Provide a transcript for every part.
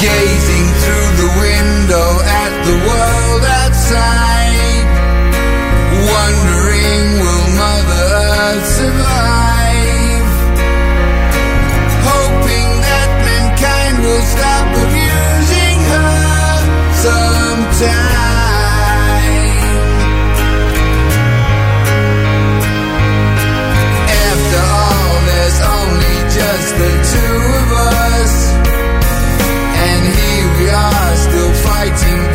Gazing through the window at the world outside, wondering will Mother Earth survive? 爱情。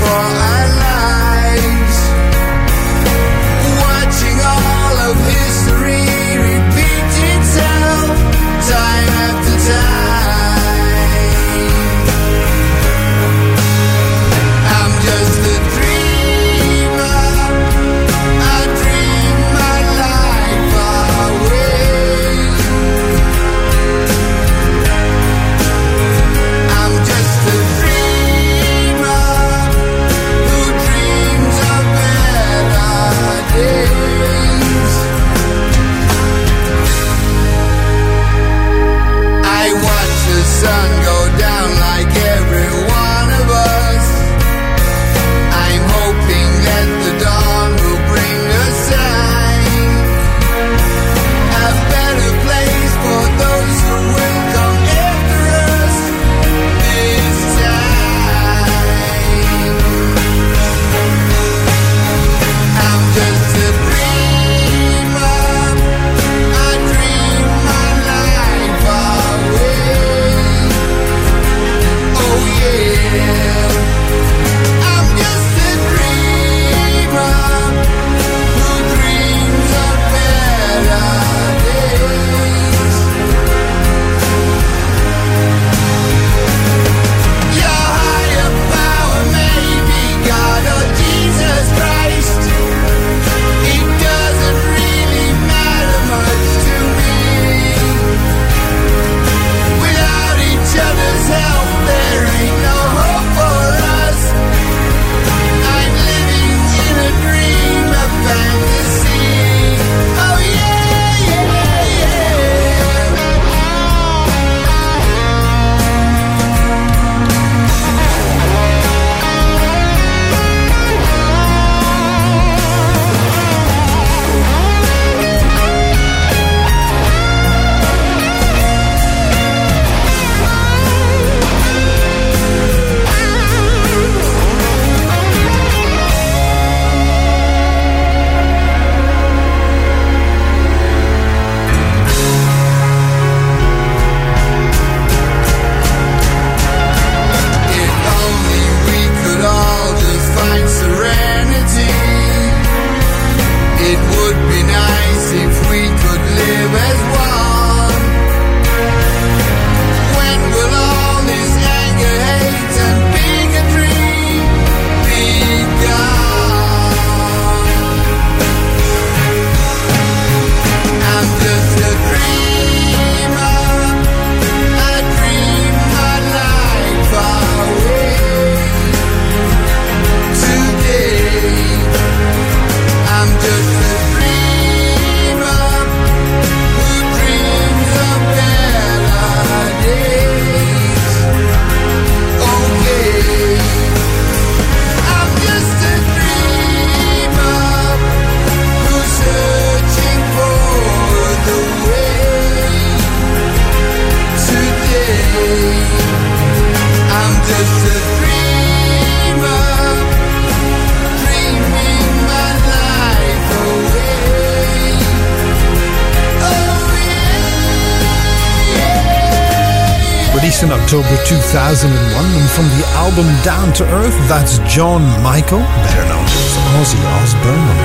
Album Down to Earth, that's John Michael, better known as Ozzy Osbourne.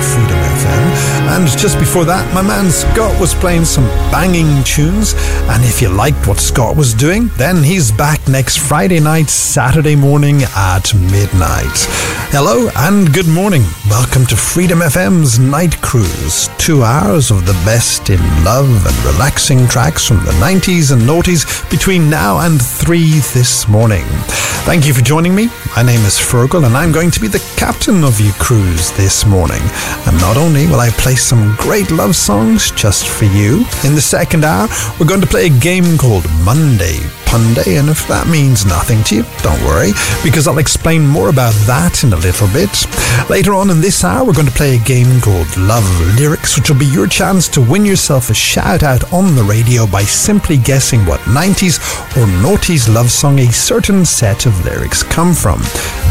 And just before that, my man Scott was playing some banging tunes. And if you liked what Scott was doing, then he's back next Friday night, Saturday morning at midnight. Hello and good morning. Welcome to Freedom FM's Night Cruise. Two hours of the best in love and relaxing tracks from the 90s and noughties between now and 3 this morning. Thank you for joining me. My name is Feargal and I'm going to be the captain of your cruise this morning. And not only will I play some great love songs just for you, in the second hour, we're going to play a game called Monday Punday, and if that means nothing to you, don't worry, because I'll explain more about that in a little bit. Later on in this hour, we're going to play a game called Love Lyrics, which will be your chance to win yourself a shout out on the radio by simply guessing what 90s or noughties love song a certain set of lyrics come from.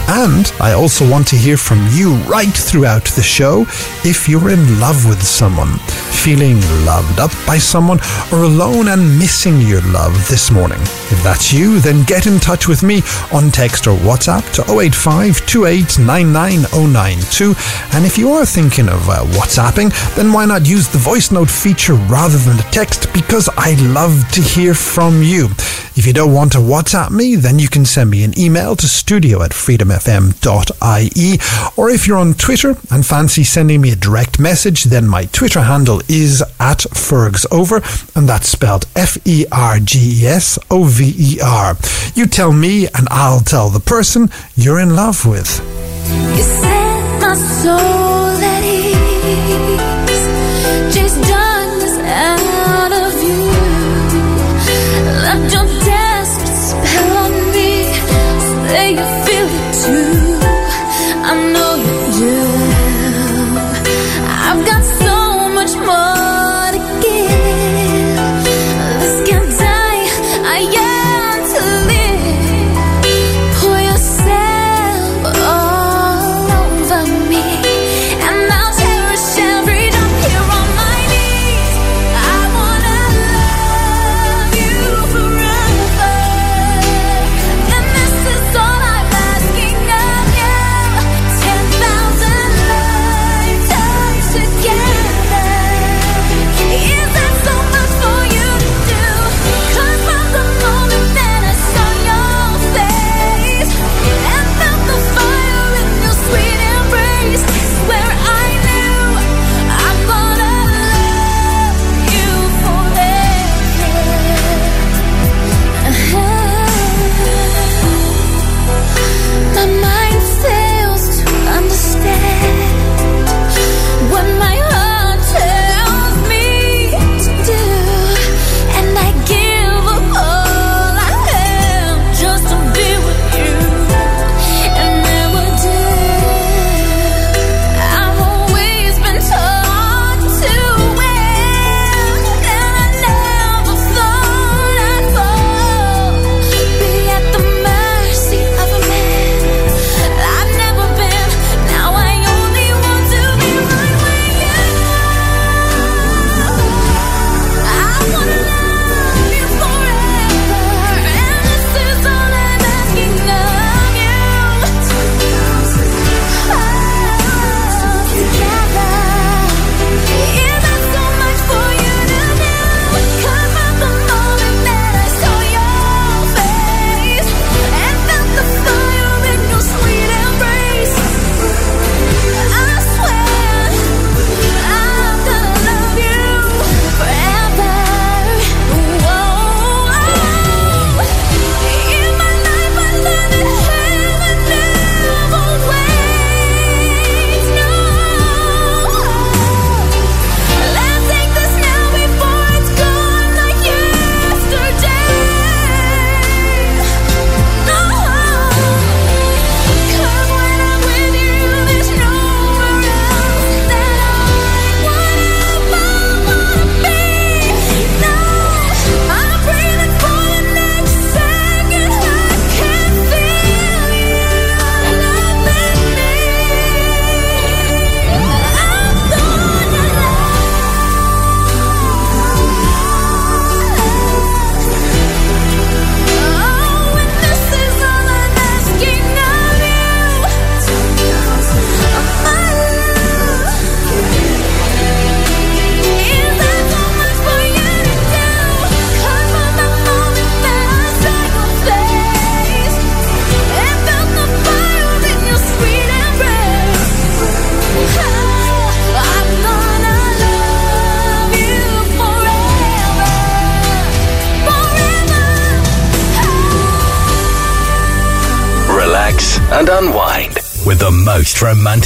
And I also want to hear from you right throughout the show if you're in love with someone, feeling loved up by someone, or alone and missing your love this morning. If that's you, then get in touch with me on text or WhatsApp to 085 2899092. And if you are thinking of uh, WhatsApping, then why not use the voice note feature rather than the text because I love to hear from you. If you don't want to WhatsApp me, then you can send me an email to studio at freedomfm.ie. Or if you're on Twitter and fancy sending me a direct message, then my Twitter handle is at FergsOver, and that's spelled F E R G E S O V E R. You tell me, and I'll tell the person you're in love with. You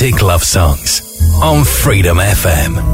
romantic love songs on Freedom FM.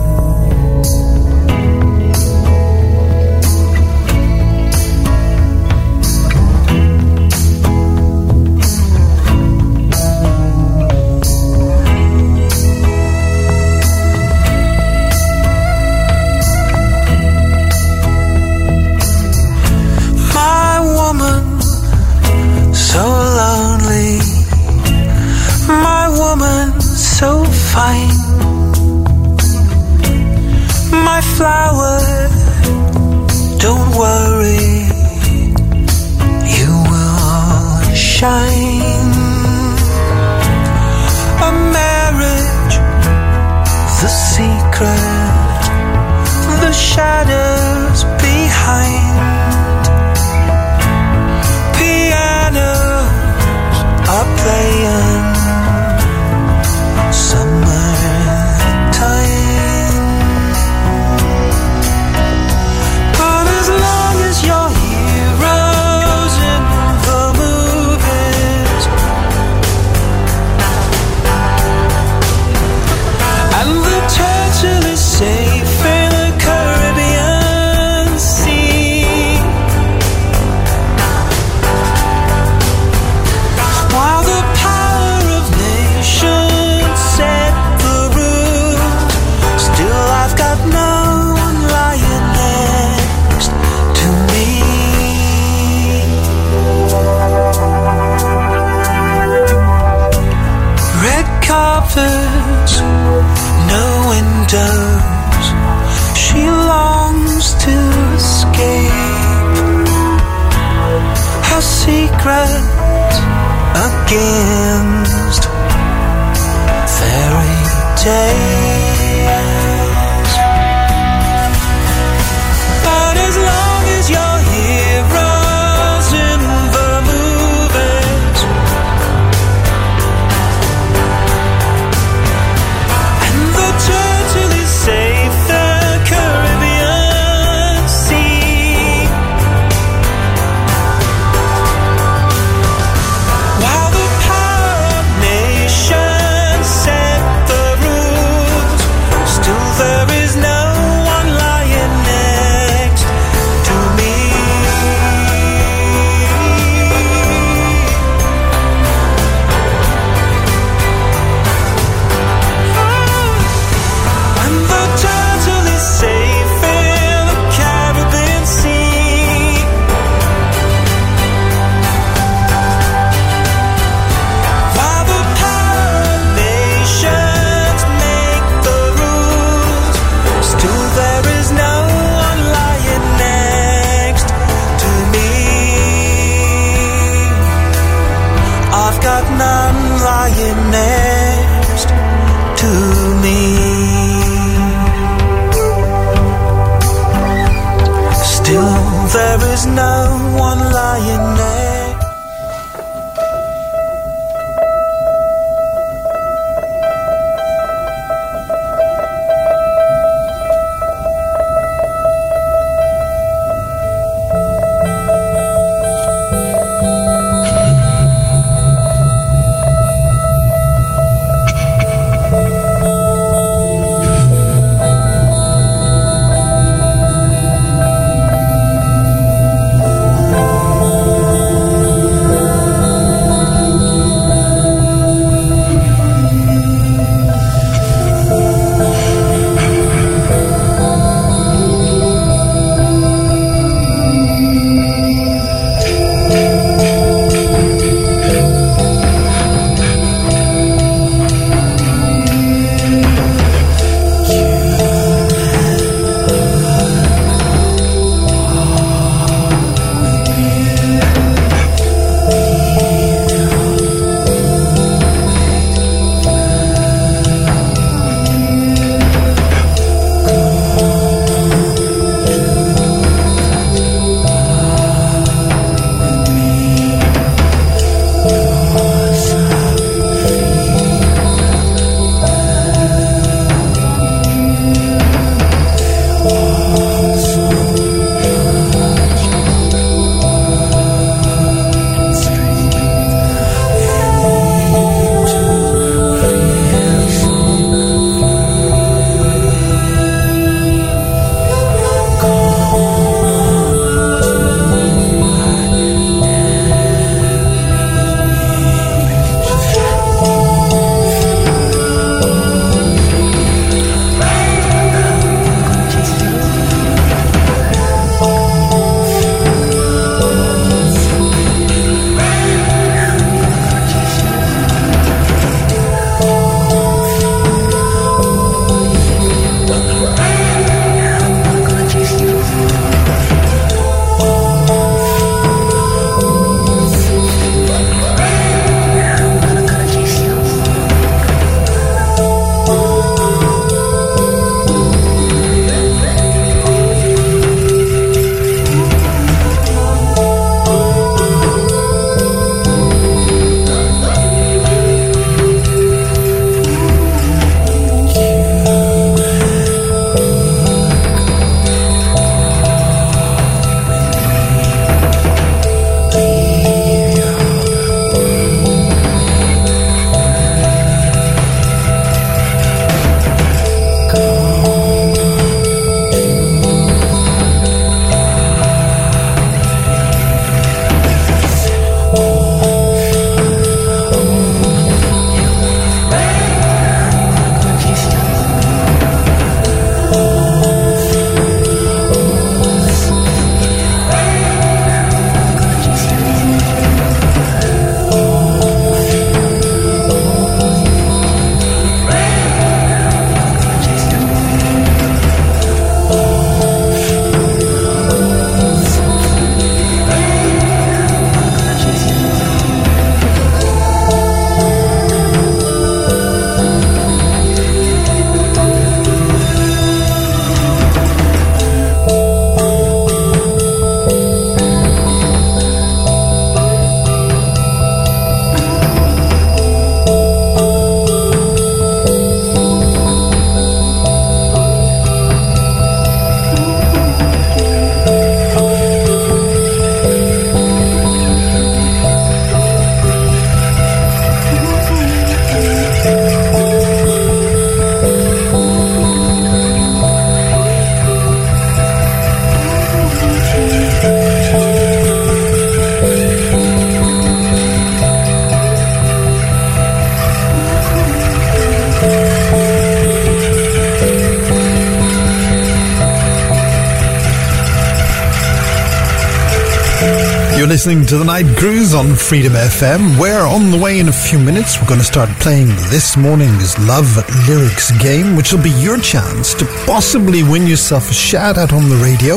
Listening to the Night Cruise on Freedom FM. We're on the way in a few minutes. We're going to start playing this morning's Love Lyrics game, which will be your chance to possibly win yourself a shout out on the radio.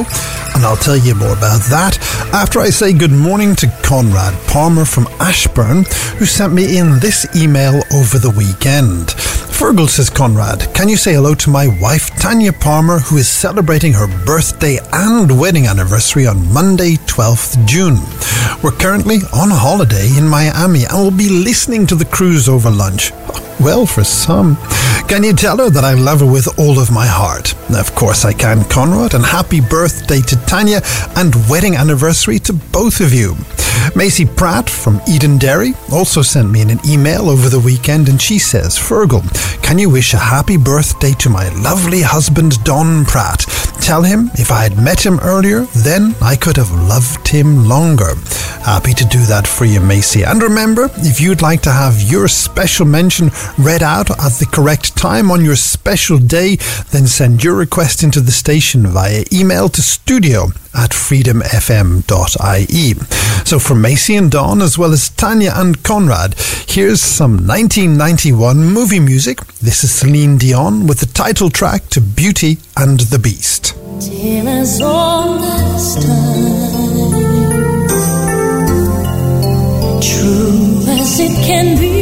And I'll tell you more about that after I say good morning to Conrad Palmer from Ashbourne, who sent me in this email over the weekend. Feargal says, Conrad, can you say hello to my wife, Tanya Palmer, who is celebrating her birthday and wedding anniversary on Monday, 12th June? We're currently on holiday in Miami and will be listening to the cruise over lunch. Well, for some. Can you tell her that I love her with all of my heart? Of course I can, Conrad, and happy birthday to Tanya and wedding anniversary to both of you. Macy Pratt from Edenderry also sent me an email over the weekend and she says, Feargal, can you wish a happy birthday to my lovely husband Don Pratt? Tell him if I had met him earlier, then I could have loved him longer. Happy to do that for you, Macy. And remember, if you'd like to have your special mention read out at the correct time on your special day, then send your request into the station via email to studio at freedomfm.ie. So for Macy and Don, as well as Tanya and Conrad, here's some 1991 movie music. This is Celine Dion with the title track to Beauty and the Beast. True as it can be.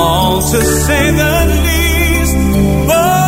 Small to say the least, but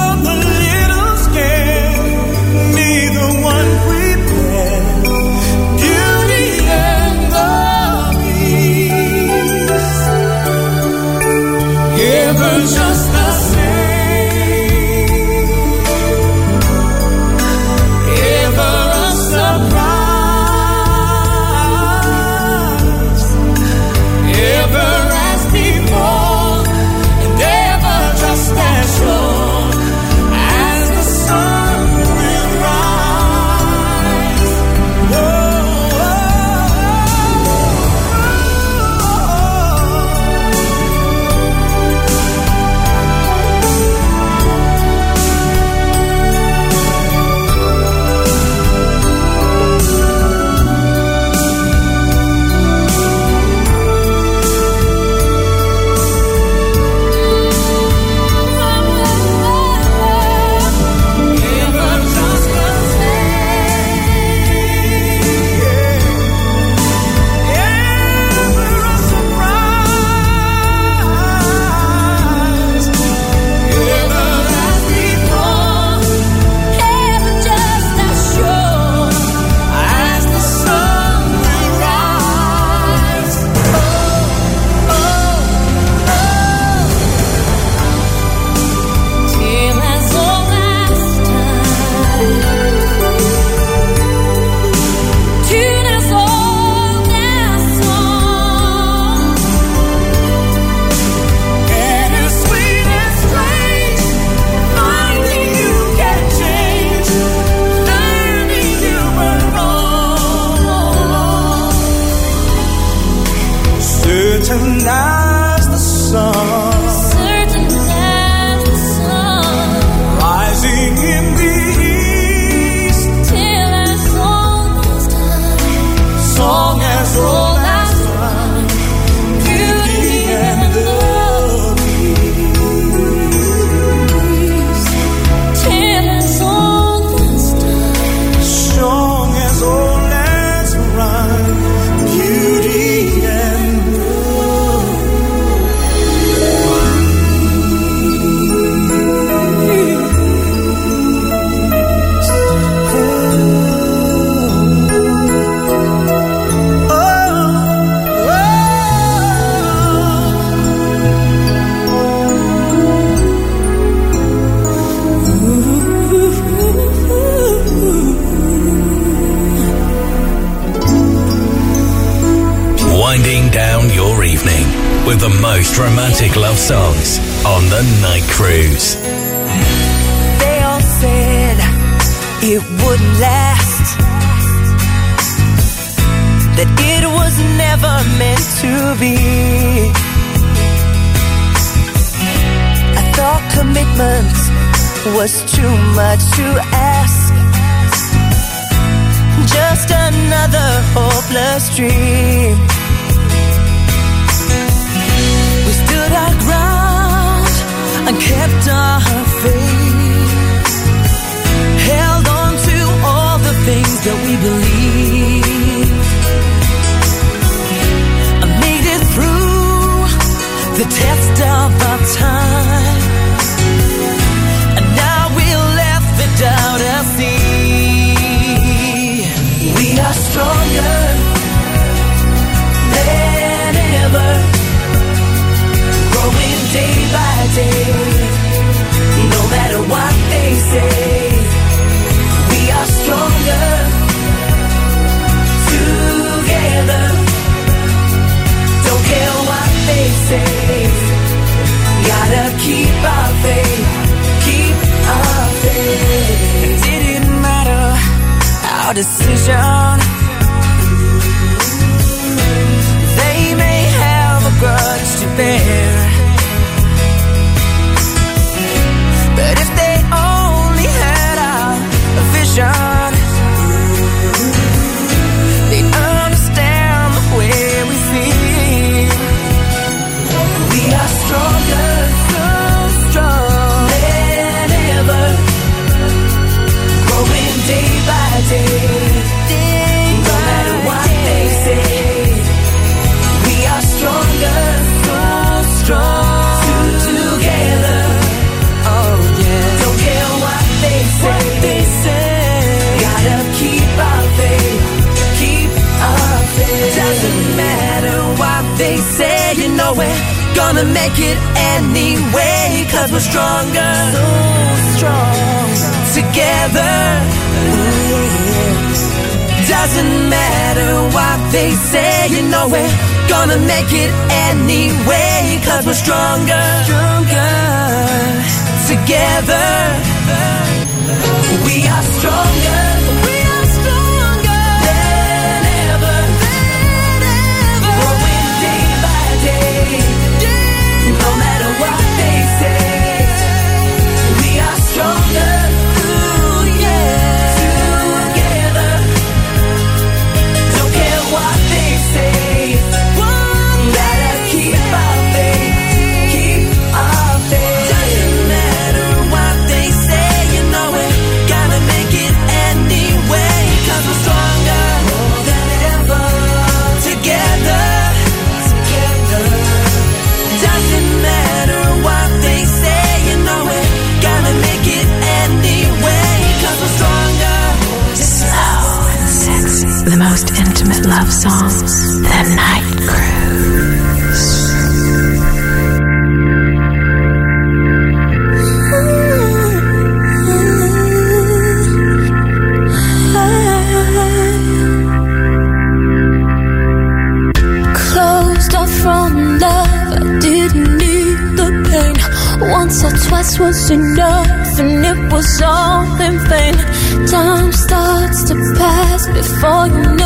before you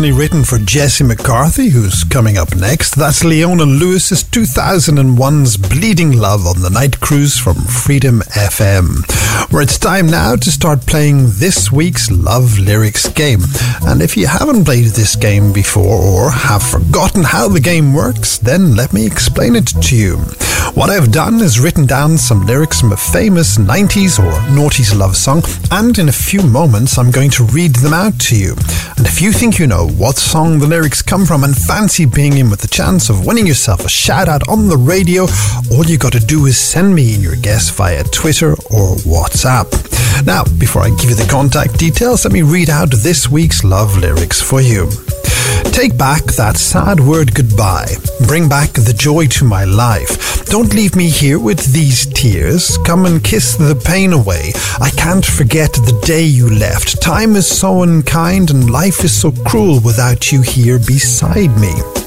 Originally written for Jesse McCartney, who's coming up next. That's Leona Lewis's 2001's Bleeding Love on the night cruise from Freedom FM. Where it's time now to start playing this week's Love Lyrics game. And if you haven't played this game before or have forgotten how the game works, then let me explain it to you. What I've done is written down some lyrics from a famous 90s or noughties love song, and in a few moments I'm going to read them out to you. And if you think you know what song the lyrics come from and fancy being in with the chance of winning yourself a shout out on the radio, all you got to do is send me in your guess via Twitter or WhatsApp. Now, before I give you the contact details, let me read out this week's love lyrics for you. Take back that sad word goodbye. Bring back the joy to my life. Don't leave me here with these tears. Come and kiss the pain away. I can't forget the day you left. Time is so unkind and life is so cruel without you here beside me.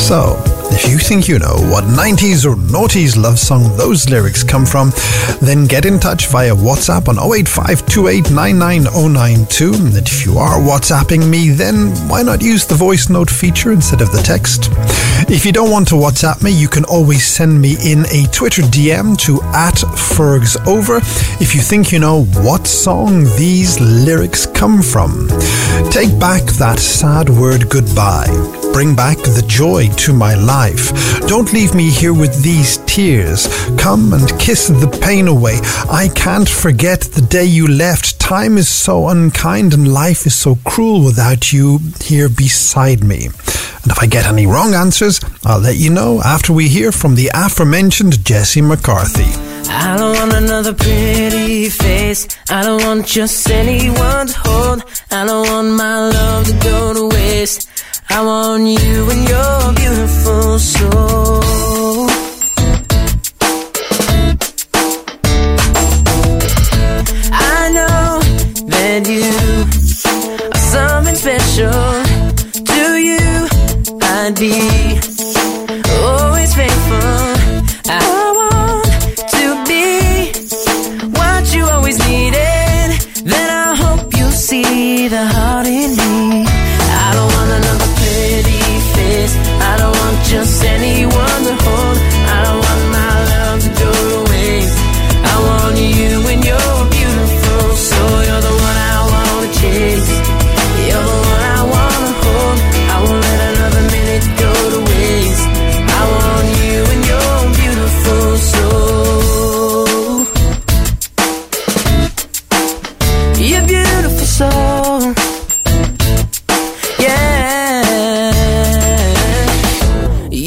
So, if you think you know what 90s or noughties love song those lyrics come from, then get in touch via WhatsApp on 08528999092. And if you are WhatsApping me, then why not use the voice note feature instead of the text? If you don't want to WhatsApp me, you can always send me in a Twitter DM to at FergsOver if you think you know what song these lyrics come from. Take back that sad word goodbye. Bring back the joy to my life. Don't leave me here with these tears. Come and kiss the pain away. I can't forget the day you left. Time is so unkind and life is so cruel without you here beside me. And if I get any wrong answers, I'll let you know after we hear from the aforementioned Jesse McCartney. I don't want another pretty face. I don't want just anyone to hold. I don't want my love to go to waste. I want you and your beautiful soul. I know that you are something special. To you, I'd be the heart in me.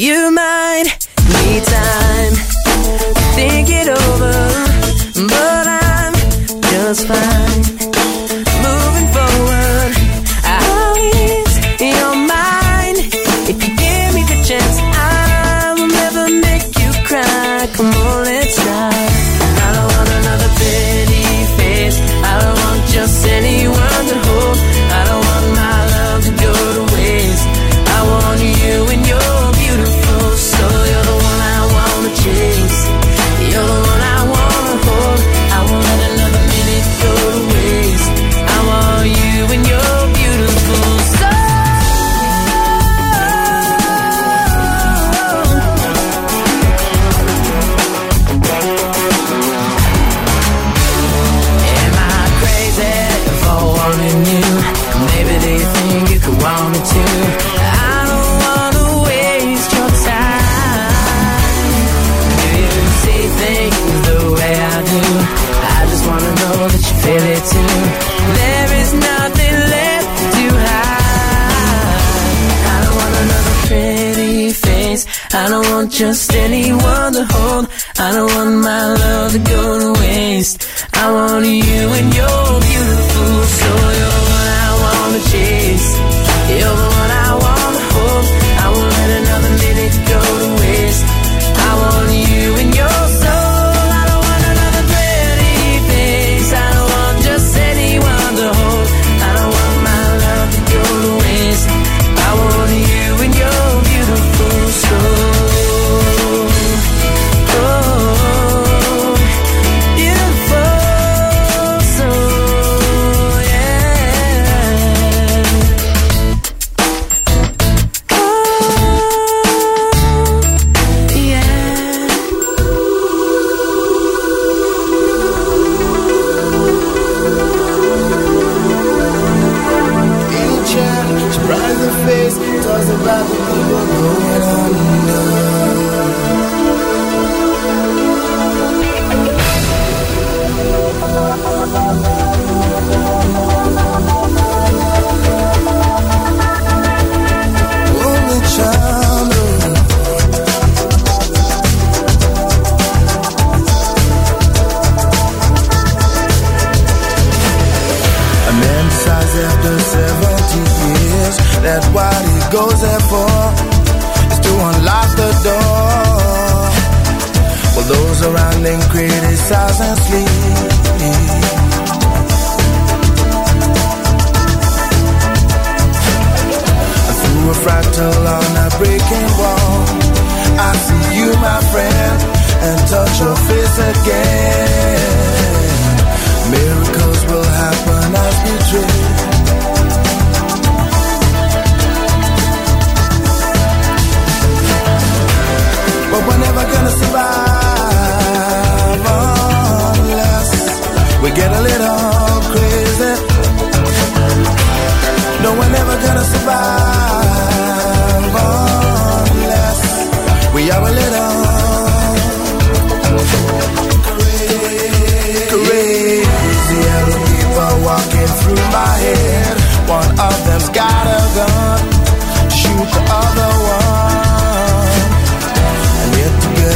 you might need time to think it over, but I'm just fine. Just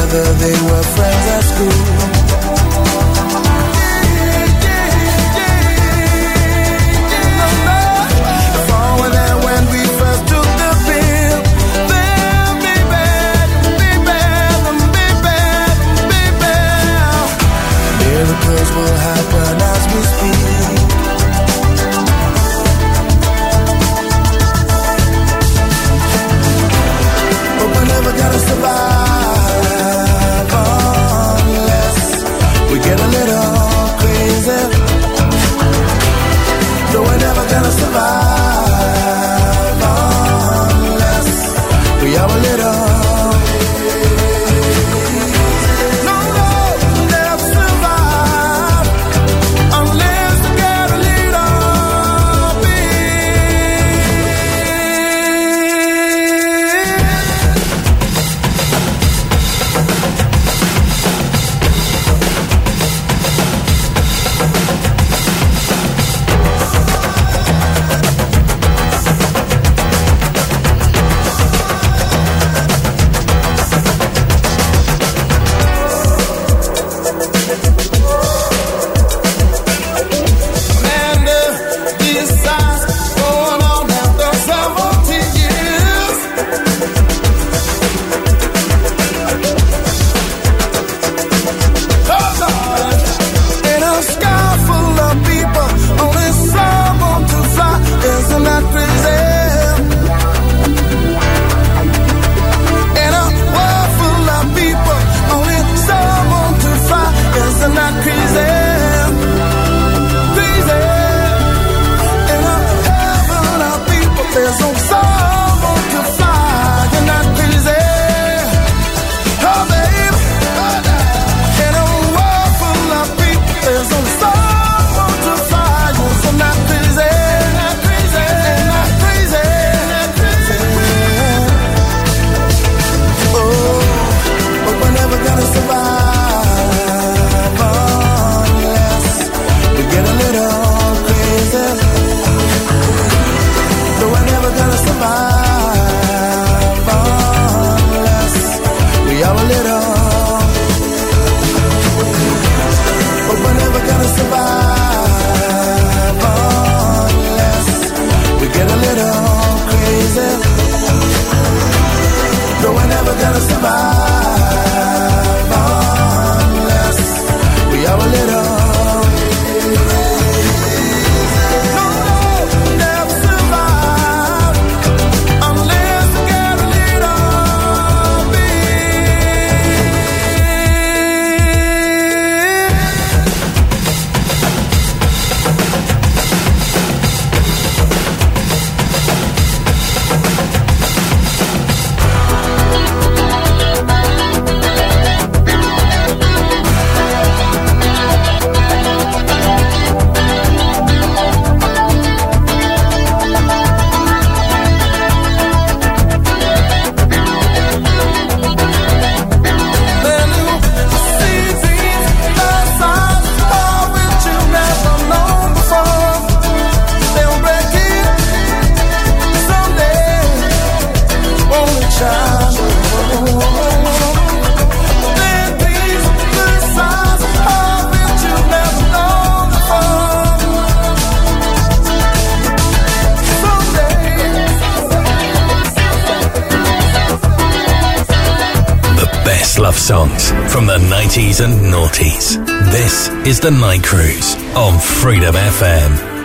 whether they were friends songs from the 90s and noughties. This is The Night Cruise on Freedom FM.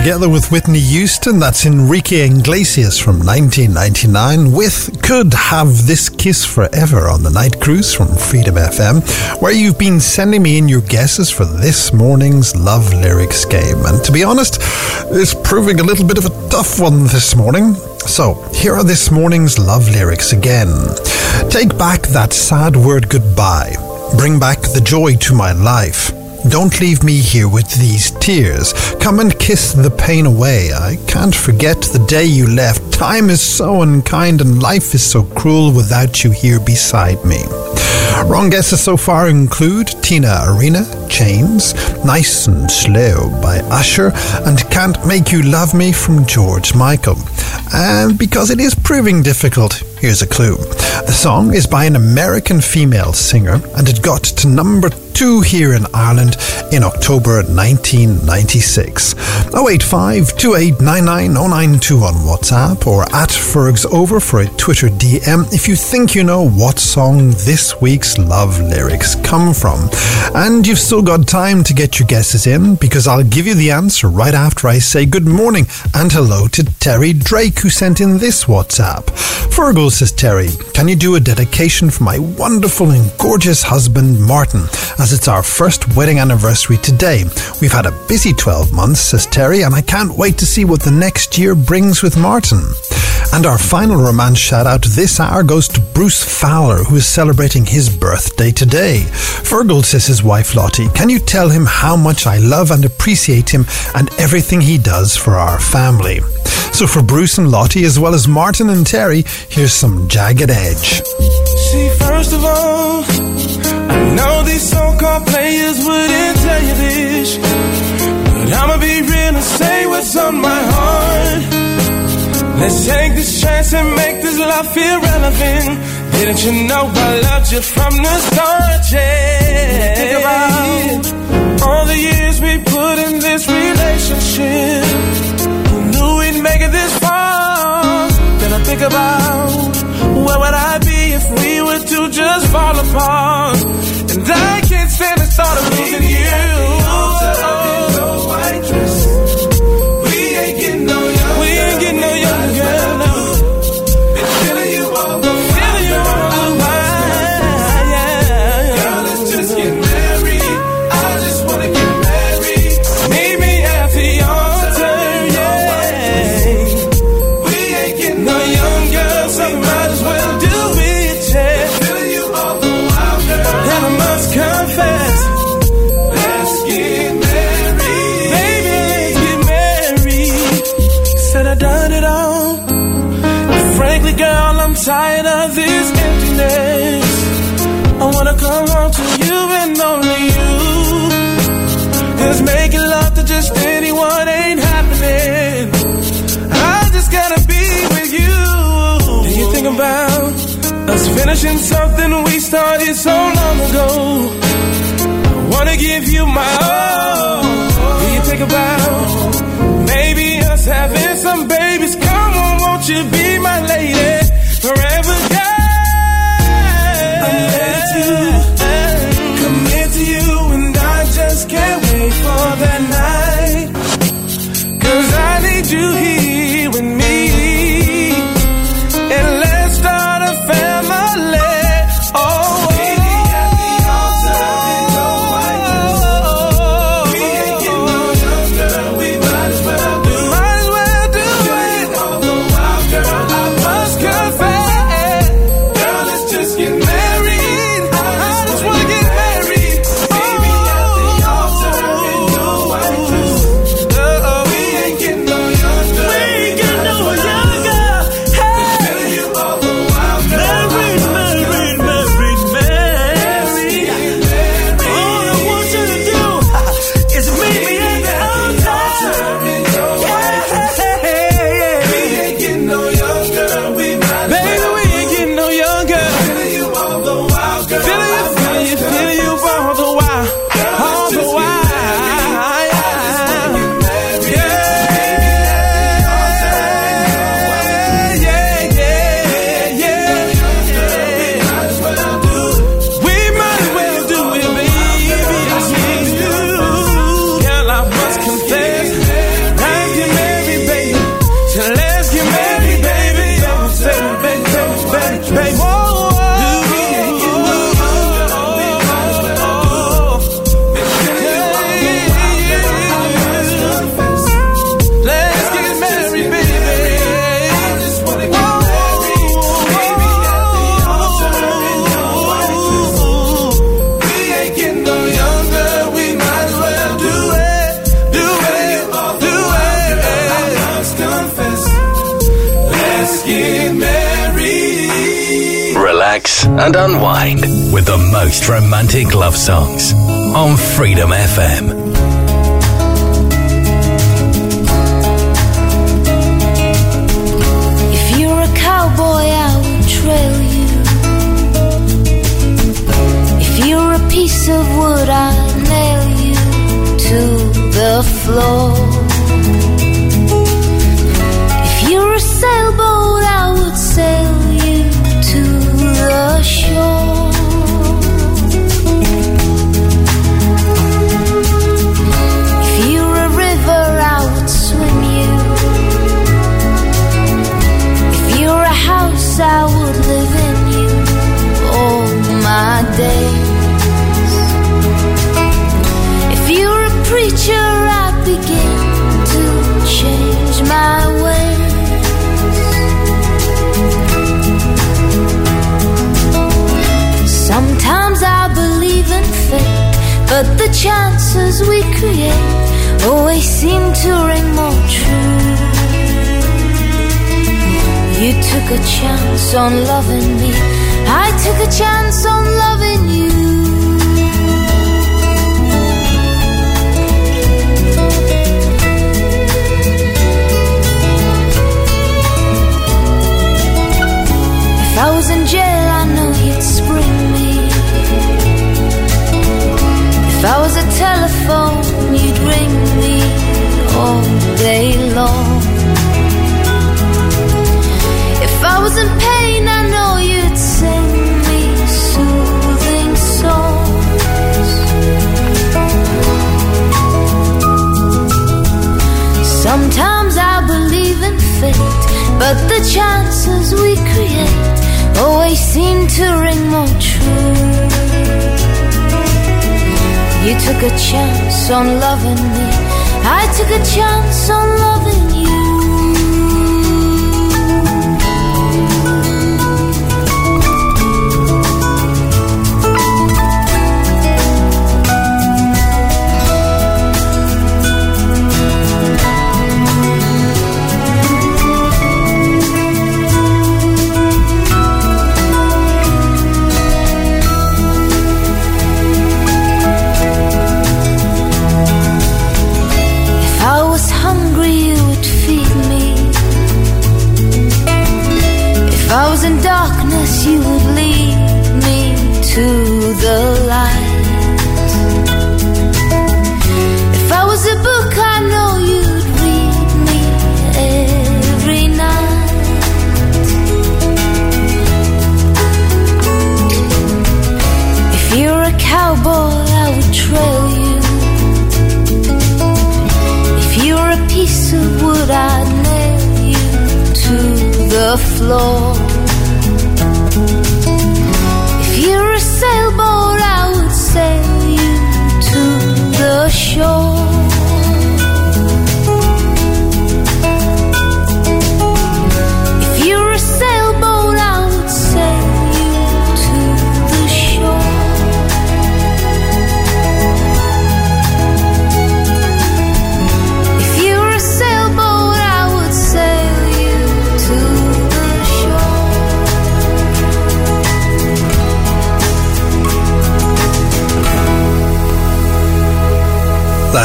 Together with Whitney Houston, that's Enrique Iglesias from 1999 with Could Have This Kiss Forever on the night cruise from Freedom FM, where you've been sending me in your guesses for this morning's Love Lyrics game. And to be honest, it's proving a little bit of a tough one this morning. So, here are this morning's love lyrics again. Take back that sad word goodbye. Bring back the joy to my life. Don't leave me here with these tears. Come and kiss the pain away. I can't forget the day you left. Time is so unkind and life is so cruel without you here beside me. Wrong guesses so far include Tina Arena, Chains, Nice and Slow by Usher, and Can't Make You Love Me from George Michael. And because it is proving difficult, Here's a clue. The song is by an American female singer and it got to number two here in Ireland in October 1996. 085 2899 092 on WhatsApp or at Fergs Over for a Twitter DM if you think you know what song this week's love lyrics come from. And you've still got time to get your guesses in because I'll give you the answer right after I say good morning and hello to Terry Drake who sent in this WhatsApp. Feargal says Terry, can you do a dedication for my wonderful and gorgeous husband Martin as it's our first wedding anniversary today. We've had a busy 12 months, says Terry, and I can't wait to see what the next year brings with Martin. And our final romance shout out this hour goes to Bruce Fowler, who is celebrating his birthday today. Feargal says his wife Lottie, can you tell him how much I love and appreciate him and everything he does for our family? So for Bruce and Lottie, as well as Martin and Terry, here's some Jagged Edge. See, first of all, I know these so-called players wouldn't tell you this, but I'ma be real and say what's on my heart. Let's take this chance and make this love feel relevant. Didn't you know I loved you from the start? Yeah. Think about all the years we put in this relationship. Who knew we'd make it this far? Then I think about where would I be if we were to just fall apart? And I can't stand the thought of losing you. Us finishing something we started so long ago? I wanna give you my all. But the chances we create always seem to ring more true. You took a chance on loving me, I took a chance on loving you. In darkness, you would lead me to the light. If I was a book, I know you'd read me every night. If you're a cowboy, I would trail you. If you're a piece of wood, I'd nail you to the floor.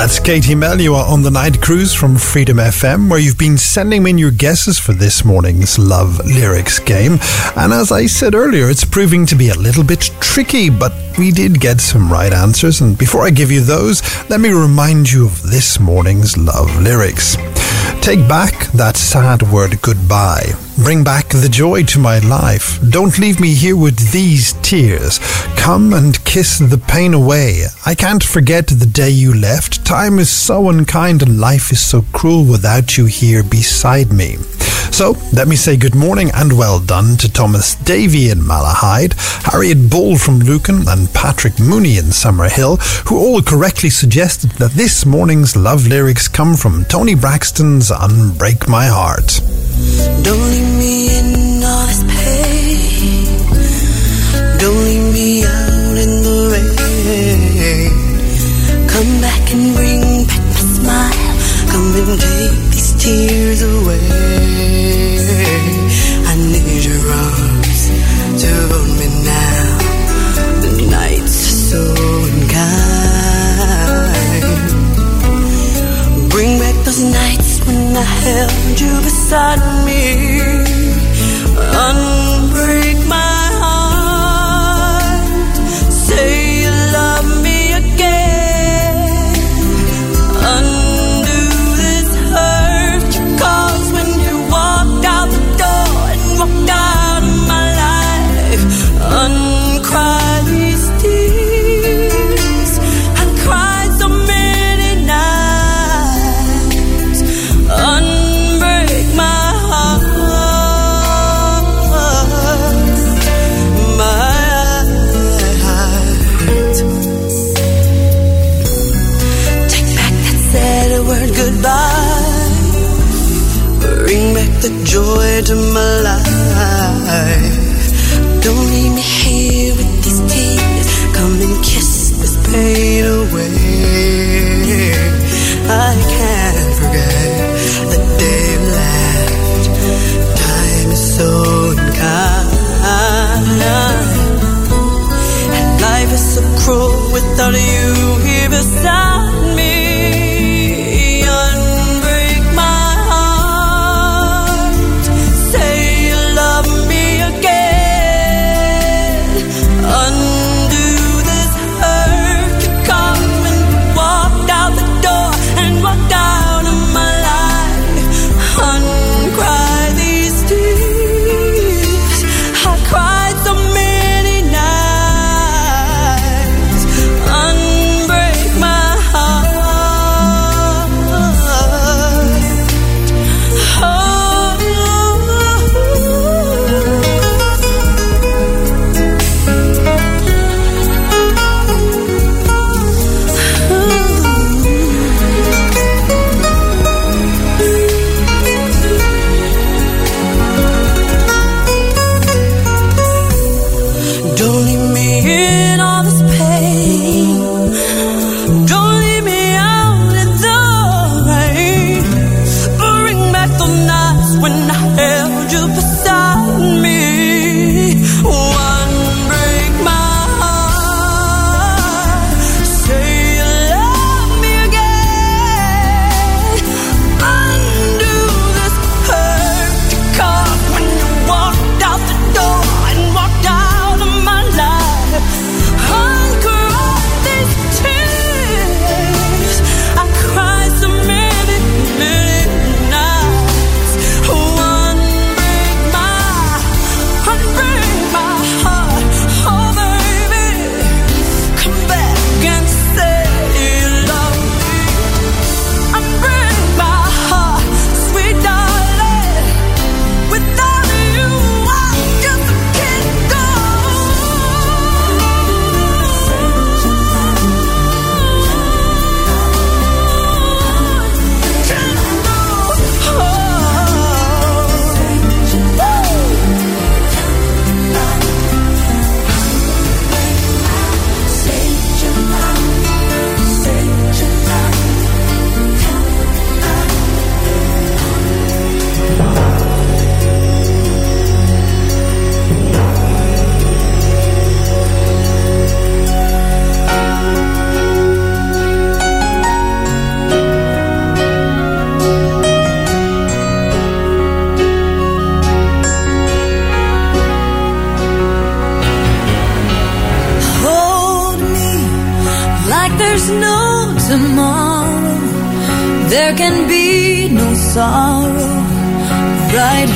That's Katie Mel. You are on the night cruise from Freedom FM, where you've been sending in your guesses for this morning's Love Lyrics game. And as I said earlier, it's proving to be a little bit tricky, but we did get some right answers. And before I give you those, let me remind you of this morning's Love Lyrics. Take back that sad word goodbye. Bring back the joy to my life. Don't leave me here with these tears. Come and kiss the pain away. I can't forget the day you left. Time is so unkind and life is so cruel without you here beside me. So let me say good morning and well done to Thomas Davy in Malahide, Harriet Bull from Lucan, and Patrick Mooney in Summerhill, who all correctly suggested that this morning's love lyrics come from Toni Braxton's Unbreak My Heart. And take these tears away. I need your arms to hold me now. The nights are so unkind. Bring back those nights when I held you beside me. Unbreak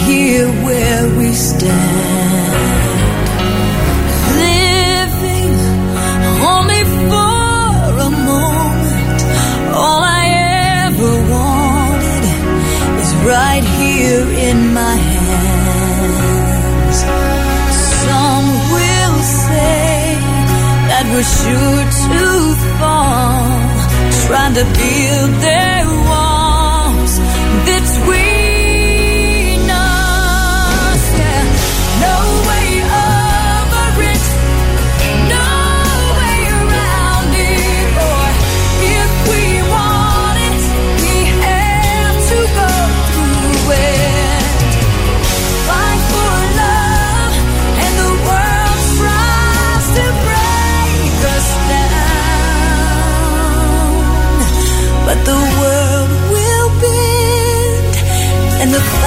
here where we stand. Living only for a moment. All I ever wanted is right here in my hands. Some will say that we're sure to fall, trying to build their the world will bend and the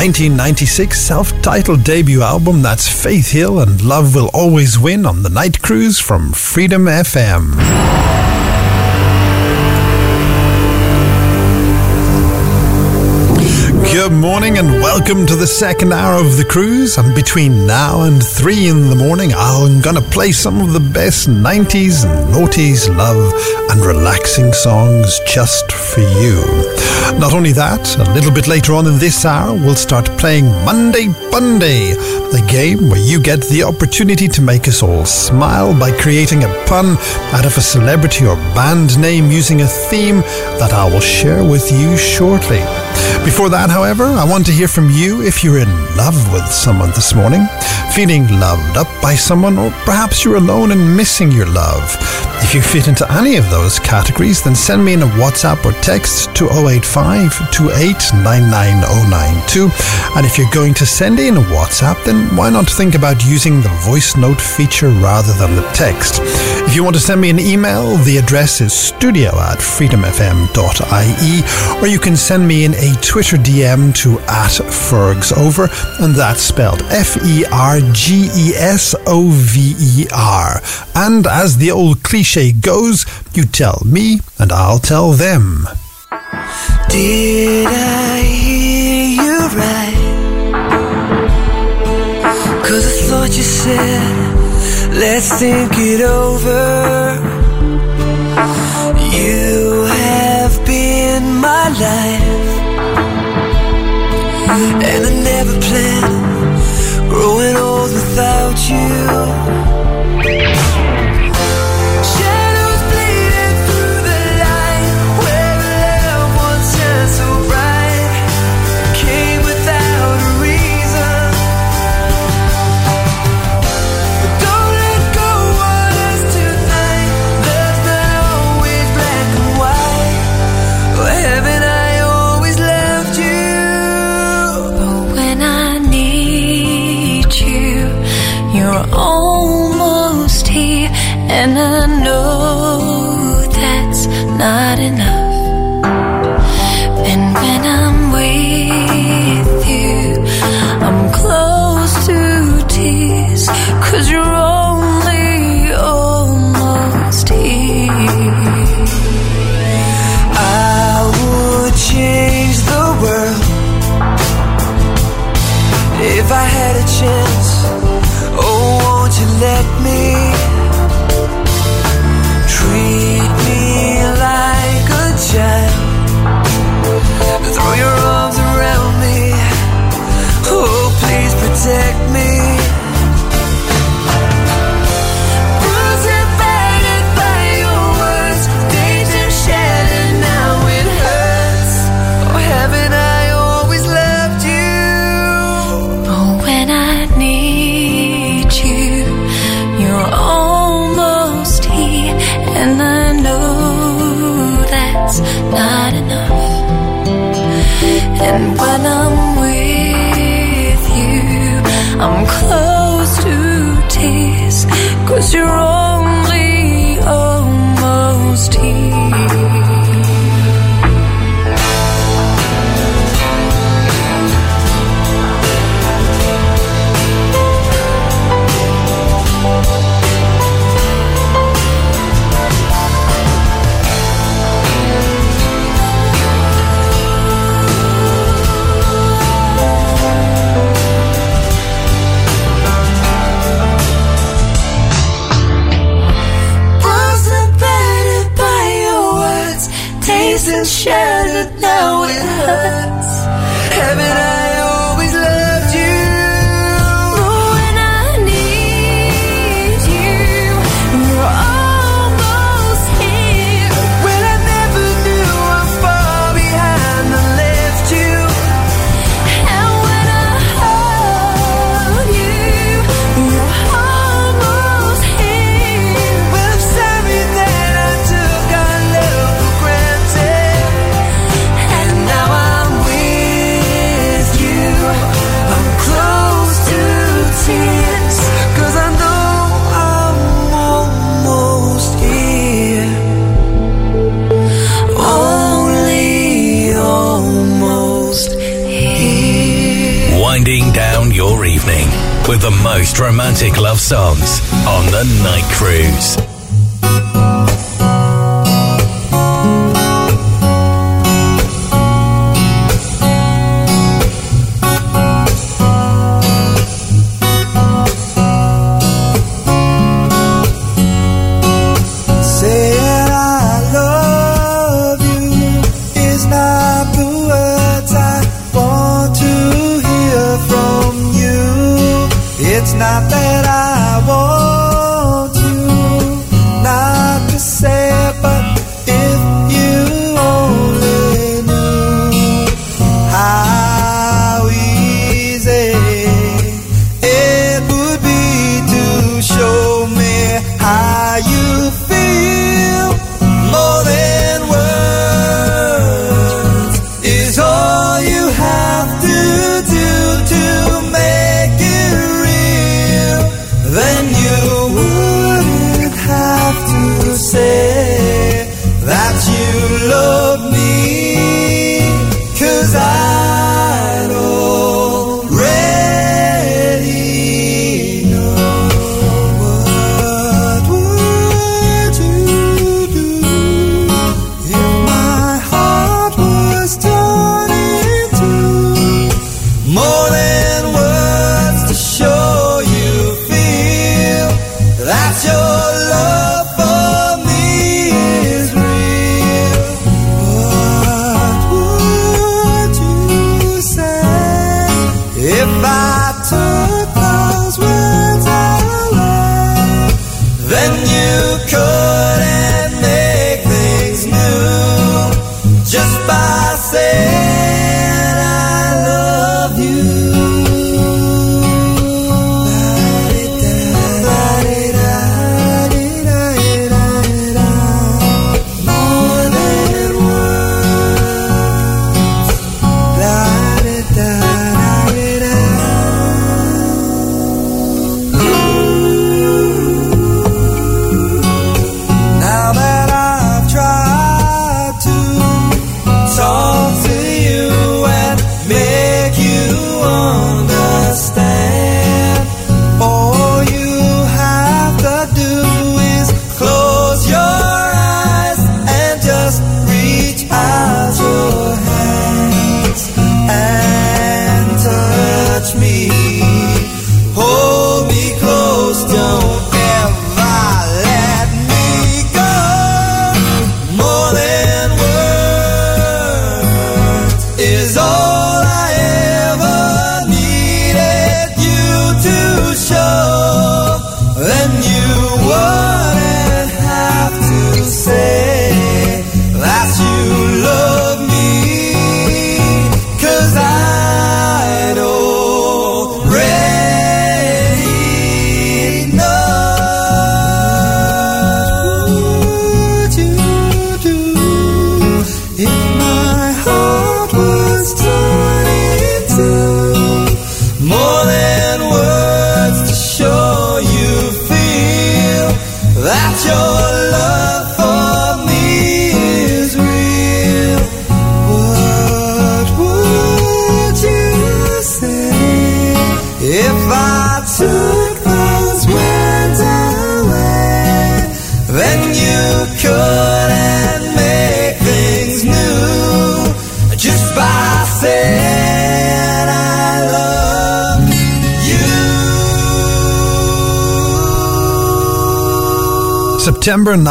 1996 self titled debut album, that's Faith Hill and Love Will Always Win on the Night Cruise from Freedom FM. Good morning and welcome to the second hour of the cruise. And between now and three in the morning, I'm gonna play some of the best 90s and noughties love and relaxing songs just for you. Not only that, a little bit later on in this hour, we'll start playing Monday Punday, the game where you get the opportunity to make us all smile by creating a pun out of a celebrity or band name using a theme that I will share with you shortly. Before that, however, I want to hear from you if you're in love with someone this morning, feeling loved up by someone, or perhaps you're alone and missing your love. If you fit into any of those categories, then send me in a WhatsApp or text to 085 2899092. And if you're going to send in a WhatsApp, then why not think about using the voice note feature rather than the text? If you want to send me an email, the address is studio at freedomfm.ie, or you can send me in a Twitter DM to at Fergsover, and that's spelled F E R G E S O V E R. And as the old cliche goes, you tell me and I'll tell them. Did I hear you right? Cause I thought you said, let's think it over. You have been my life, never planned growing old without you.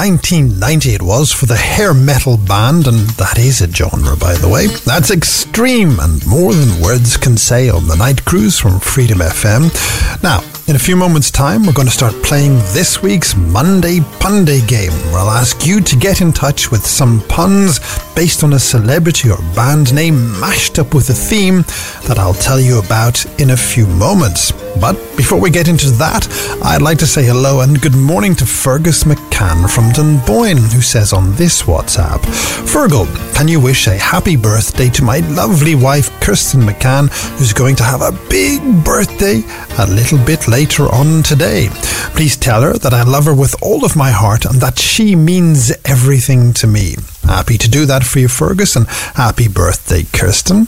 1990 it was for the hair metal band, and that is a genre, by the way. That's extreme and more than words can say on the night cruise from Freedom FM. Now, in a few moments' time, we're going to start playing this week's Monday Punday game, where I'll ask you to get in touch with some puns based on a celebrity or band name mashed up with a theme that I'll tell you about in a few moments. But before we get into that, I'd like to say hello and good morning to Fergus McCann from Dunboyne, who says on this WhatsApp, Fergal, can you wish a happy birthday to my lovely wife Kirsten McCann, who's going to have a big birthday a little bit later on today. Please tell her that I love her with all of my heart and that she means everything to me. Happy to do that for you, Fergus, and happy birthday, Kirsten.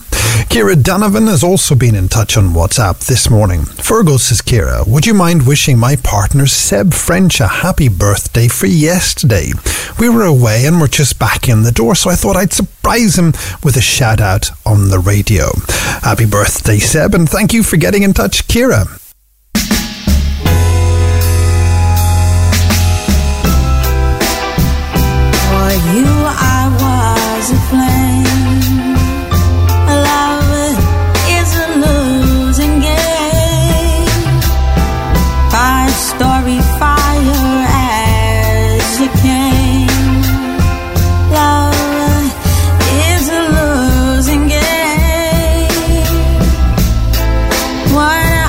Kira Donovan has also been in touch on WhatsApp this morning. Virgo says, Kira, would you mind wishing my partner Seb French a happy birthday for yesterday? We were away and we're just back in the door, so I thought I'd surprise him with a shout out on the radio. Happy birthday, Seb, and thank you for getting in touch, Kira. What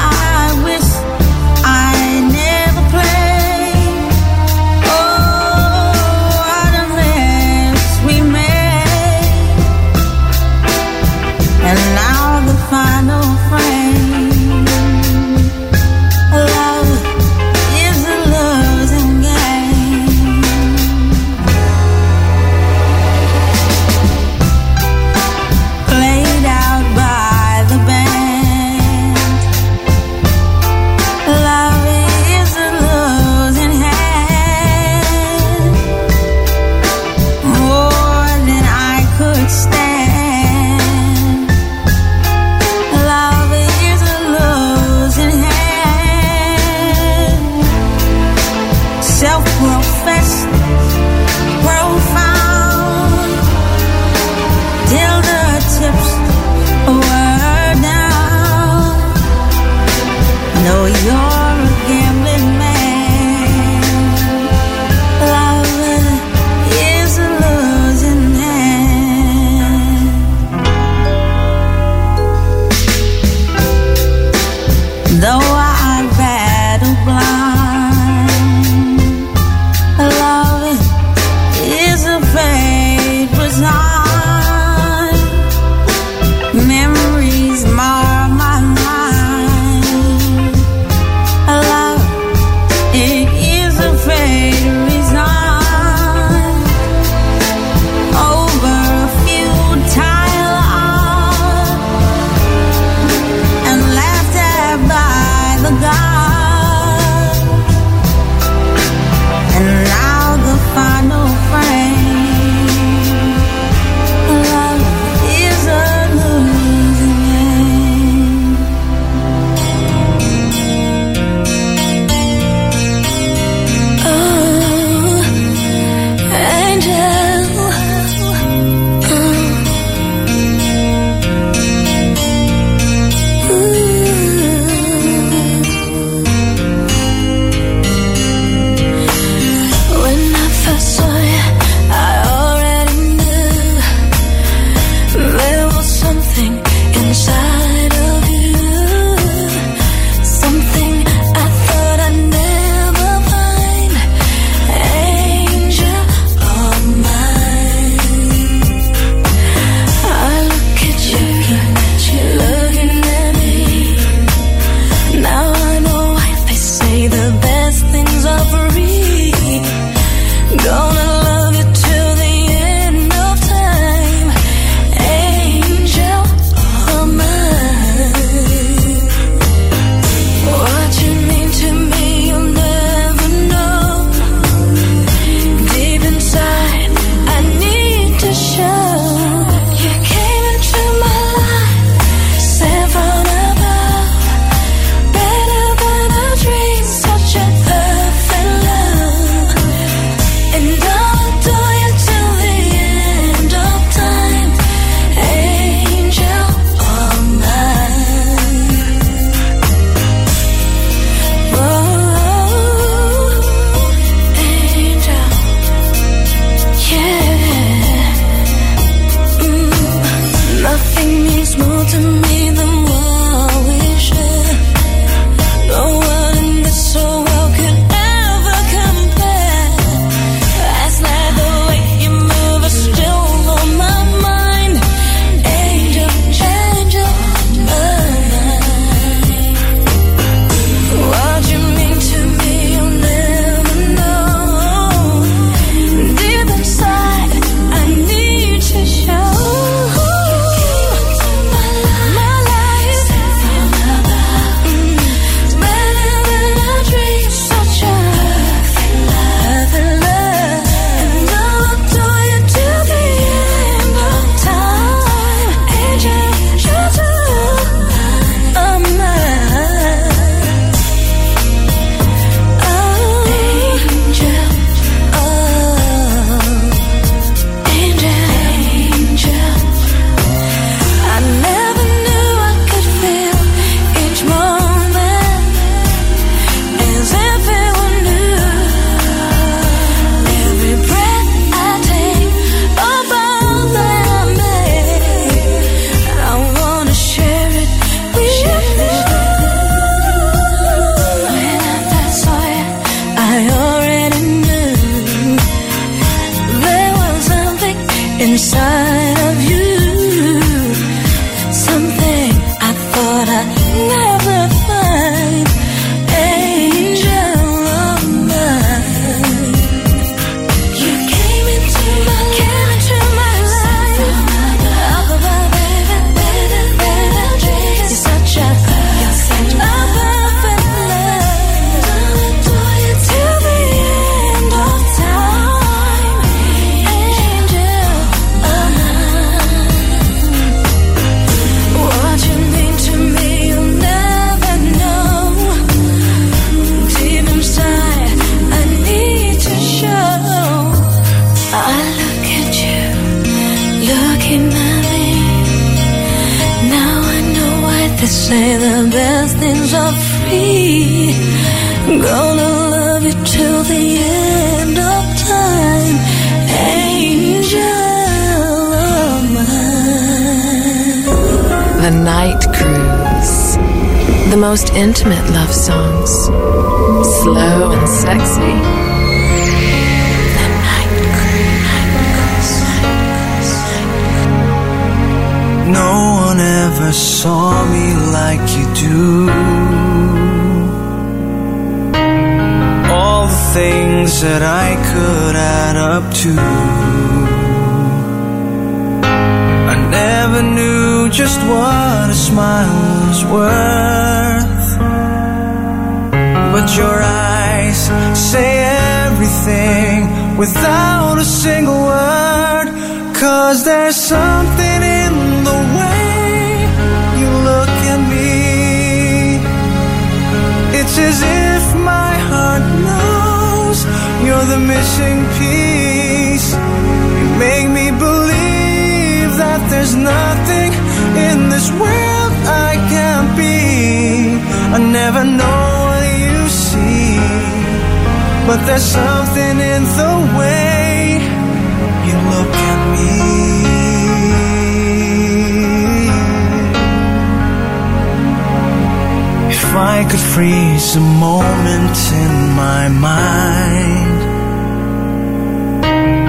moment in my mind,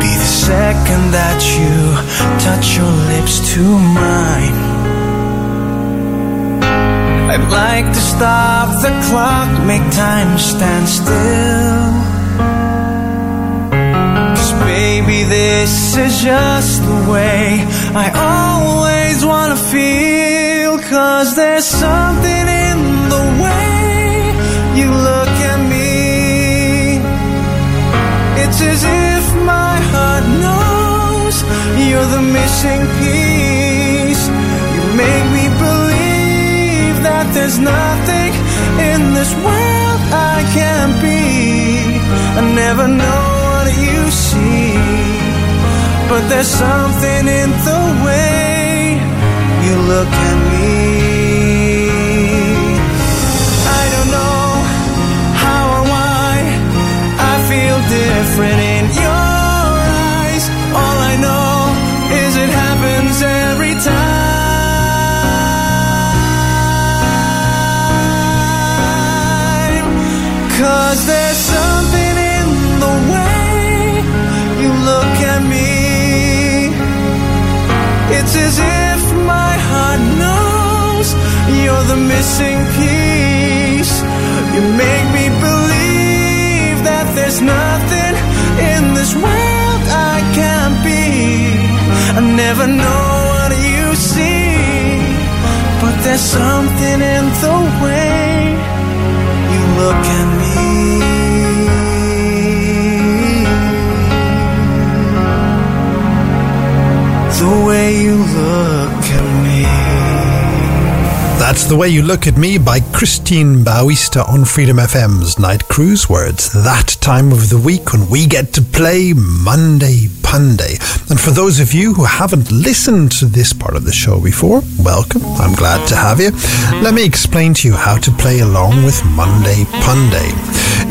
be the second that you touch your lips to mine. I'd like to stop the clock, make time stand still. Cause baby, this is just the way I always wanna feel. Cause there's something in you're the missing piece. You make me believe that there's nothing in this world I can't be. I never know what you see, but there's something in the way you look at me. I don't know how or why I feel different the missing piece. You make me believe that there's nothing in this world I can't be. I never know what you see, but there's something in the way you look at me. The way you look. That's The Way You Look at Me by Christian Bautista on Freedom FM's Night Cruise, where it's that time of the week when we get to play Monday Punday. And for those of you who haven't listened to this part of the show before, welcome. I'm glad to have you. Let me explain to you how to play along with Monday Punday.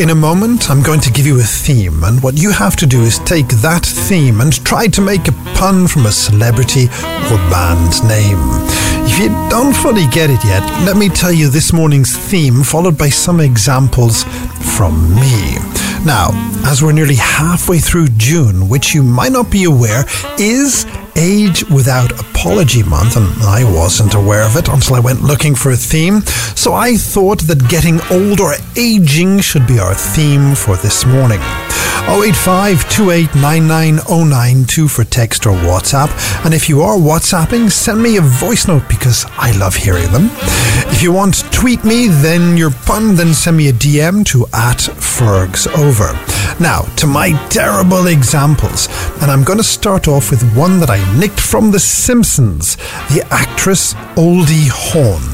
In a moment, I'm going to give you a theme, and what you have to do is take that theme and try to make a pun from a celebrity or band name. If you don't fully get it yet, let me tell you this morning's theme, followed by some examples from me. Now, as we're nearly halfway through June, which you might not be aware is Age Without Apology Month, and I wasn't aware of it until I went looking for a theme. So I thought that getting old or aging should be our theme for this morning. 085 2899092 for text or WhatsApp. And if you are WhatsApping, send me a voice note because I love hearing them. If you want to tweet me, then your pun, then send me a DM to at Fergs Over. Now, to my terrible examples, and I'm going to start off with one that I nicked from The Simpsons the actress Oldie Hawn.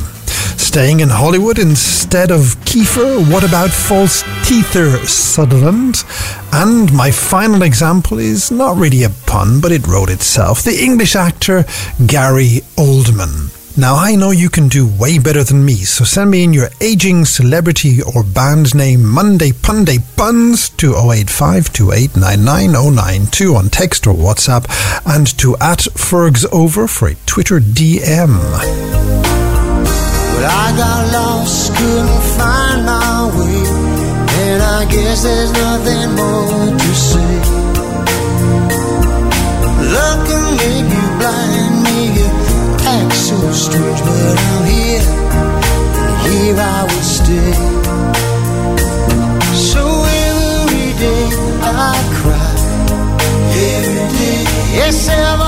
Staying in Hollywood instead of Kiefer, what about false teether Sutherland? And my final example is not really a pun, but it wrote itself. The English actor Gary Oldman. Now, I know you can do way better than me, so send me in your aging celebrity or band name Monday Punday Puns to 085 2899092 on text or WhatsApp and to at Fergs Over for a Twitter DM. But I got lost, couldn't find my way, and I guess there's nothing more to say. Love can make you blind, make you act so strange, but I'm here, and here I will stay. So every day I cry, every day, yes, every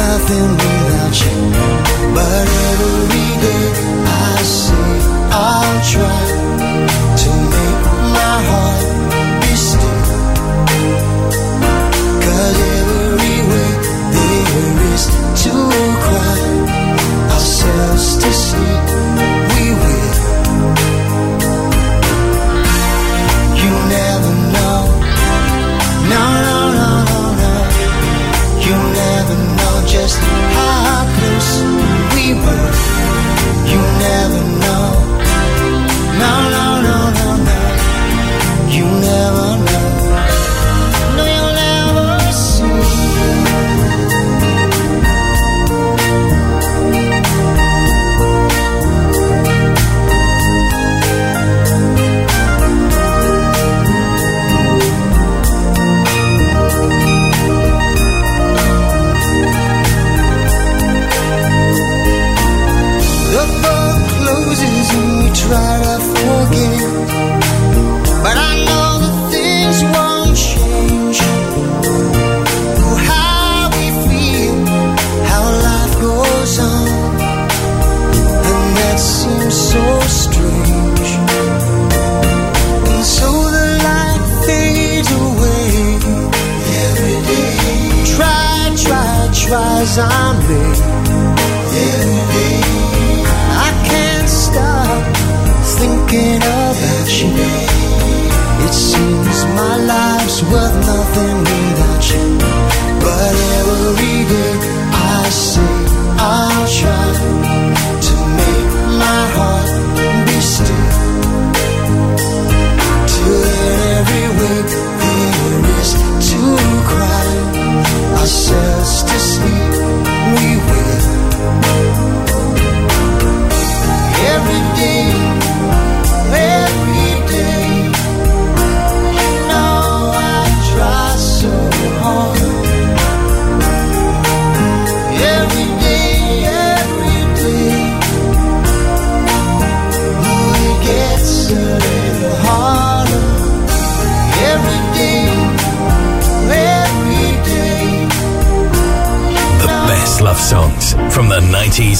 nothing without you. But every day I say I'll try to make my heart be every way there is to cry. Just how close we were.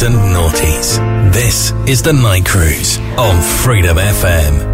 and noughties. This is the Night Cruise on Freedom FM.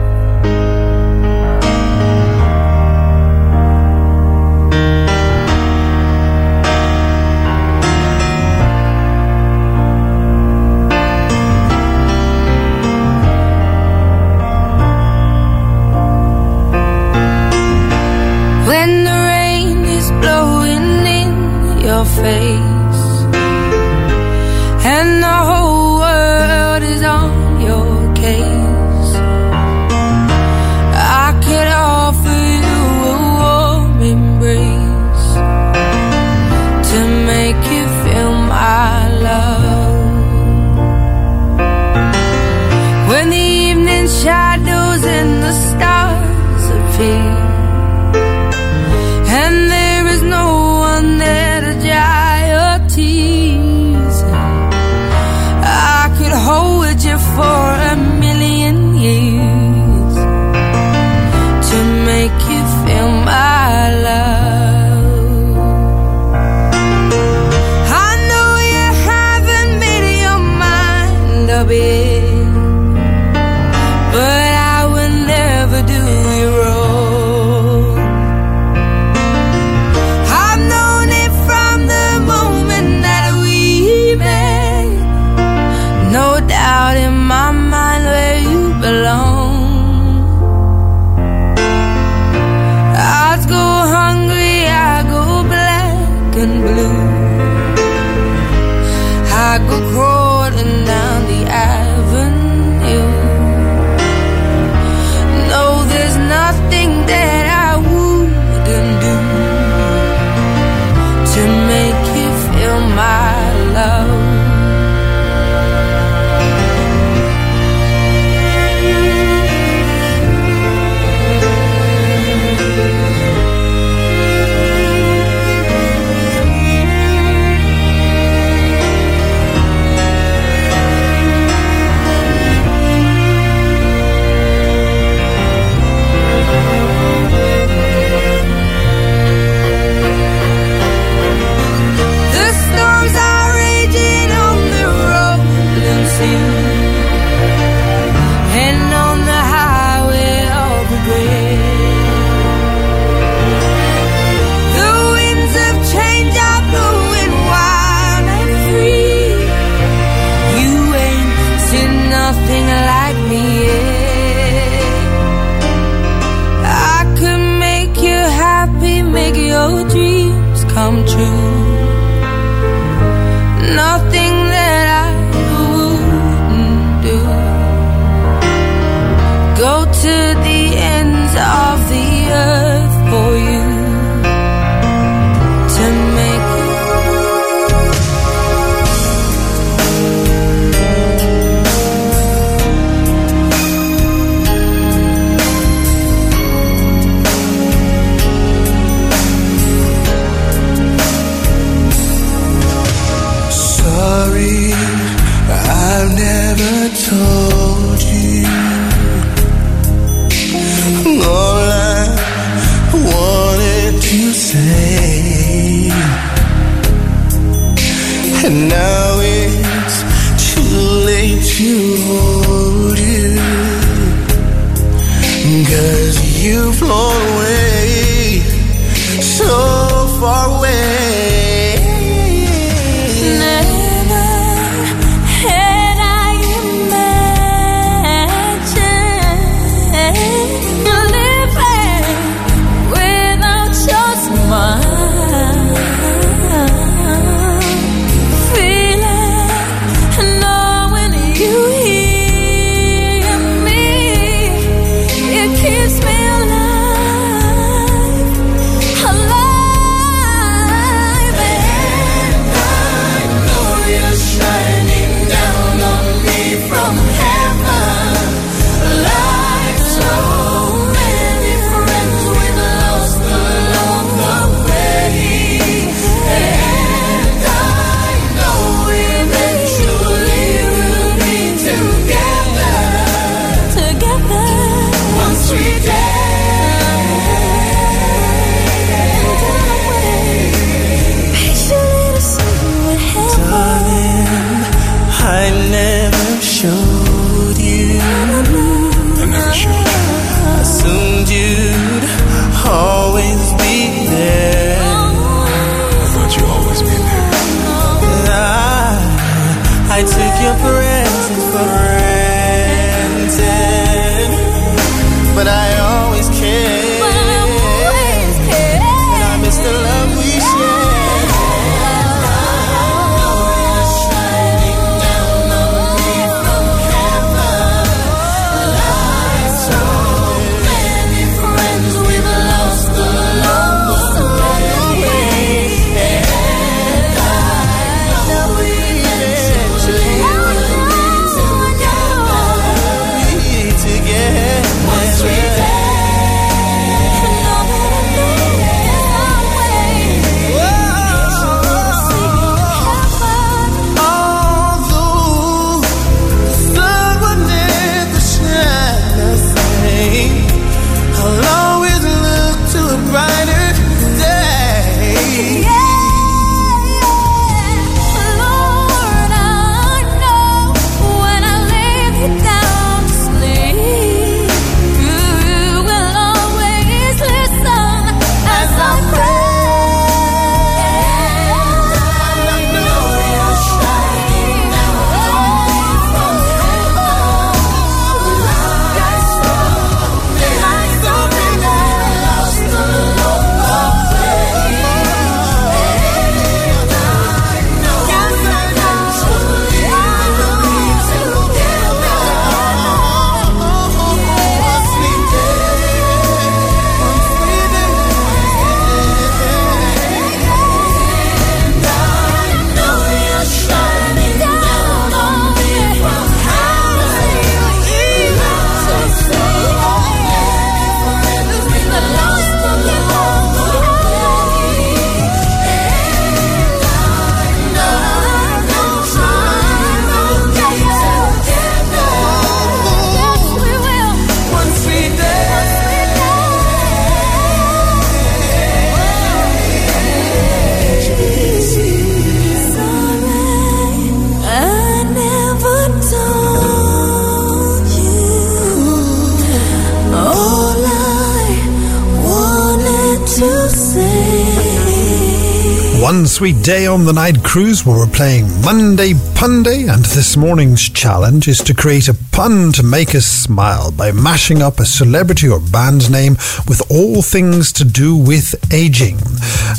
One sweet day on the night cruise where we're playing Monday Punday, and this morning's challenge is to create a pun to make us smile by mashing up a celebrity or band name with all things to do with aging.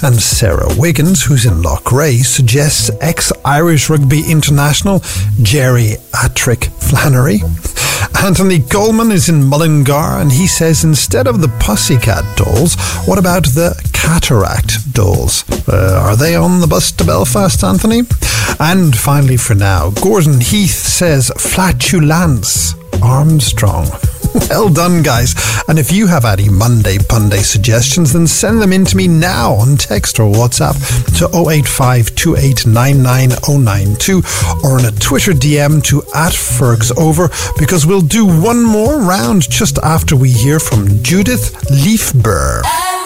And Sarah Wiggins, who's in Loughrea, suggests ex Irish rugby international Jerry Atrick Flannery. Anthony Coleman is in Mullingar and he says instead of the Pussycat dolls, what about the Cataract dolls? Uh, are they on the bus to Belfast, Anthony? And finally, for now, Gordon Heath says Flatulence Armstrong. Well done, guys. And if you have any Monday Punday suggestions, then send them in to me now on text or WhatsApp to 085 or on a Twitter DM to at Fergs Over because we'll do one more round just after we hear from Judith Leafbur.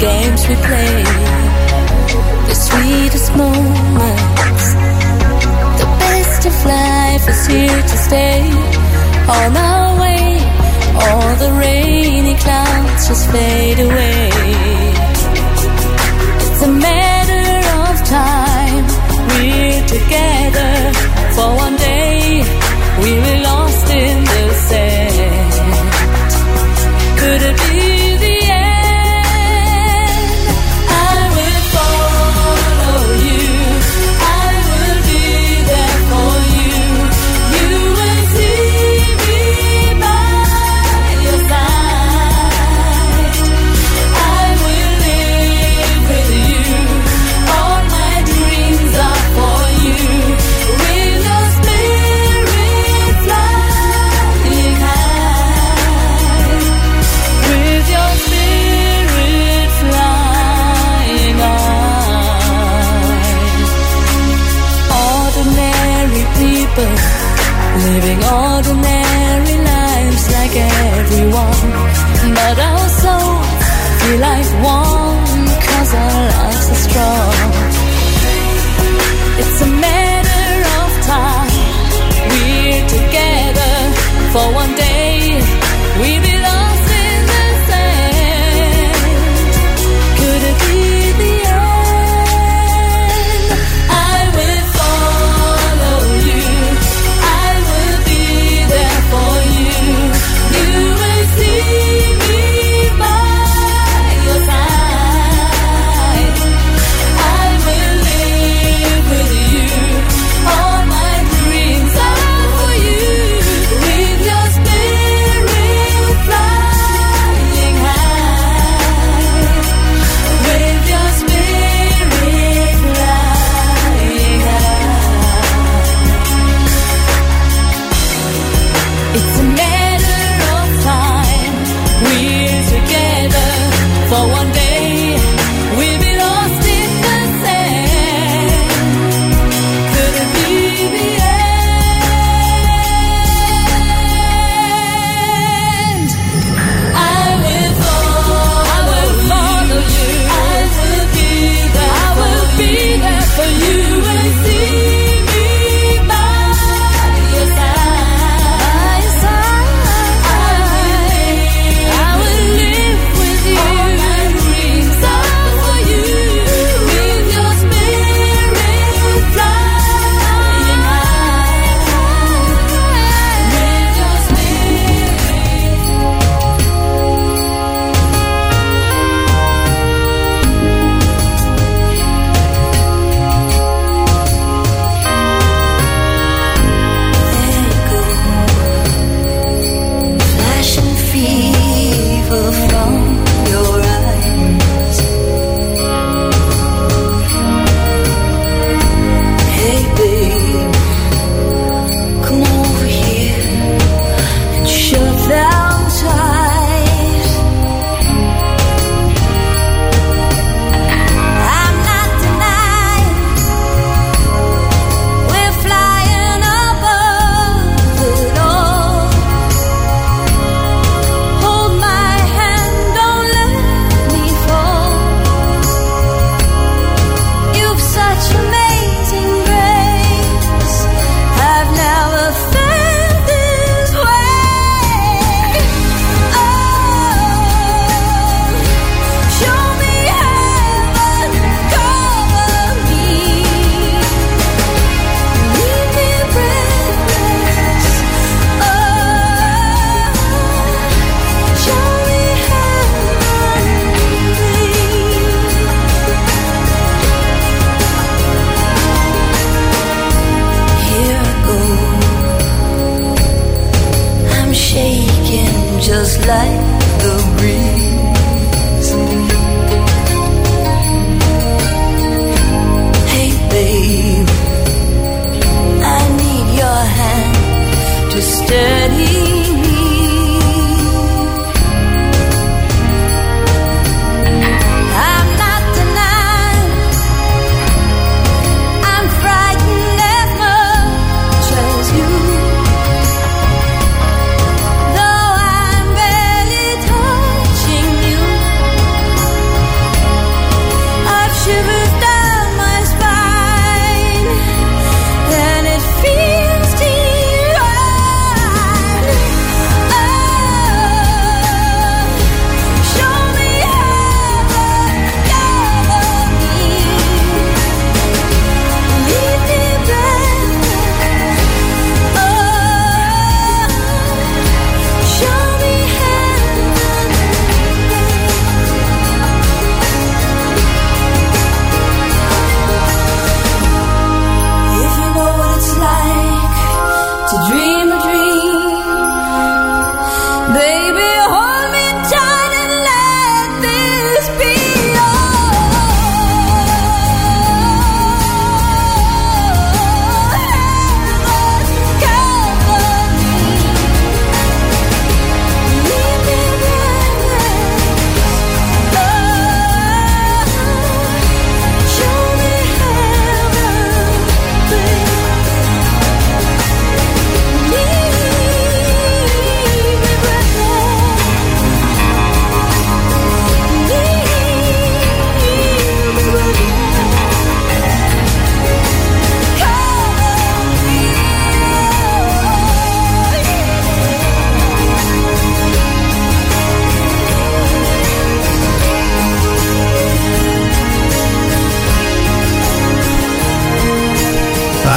Games we play. The sweetest moments, best of life is here to stay. On our way, all the rainy clouds just fade away. It's a matter of time. We're together for one day. We were lost in the sand.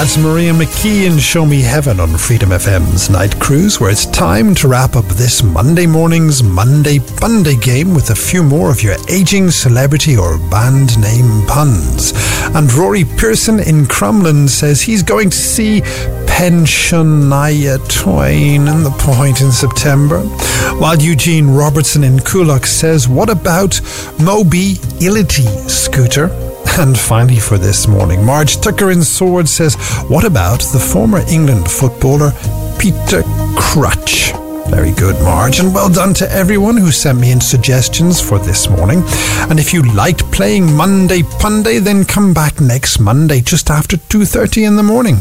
That's Maria McKee and Show Me Heaven on Freedom FM's Night Cruise, where it's time to wrap up this Monday morning's Monday Punday game with a few more of your aging celebrity or band name puns. And Rory Pearson in Crumlin says he's going to see Pensionia Twain in the point in September. While Eugene Robertson in Coolock says, What about Mobility Scooter? And finally, for this morning, Marge Tucker in Swords says, What about the former England footballer Peter Crutch? Very good, Marge, and well done to everyone who sent me in suggestions for this morning. And if you liked playing Monday Punday, then come back next Monday just after 2.30 in the morning.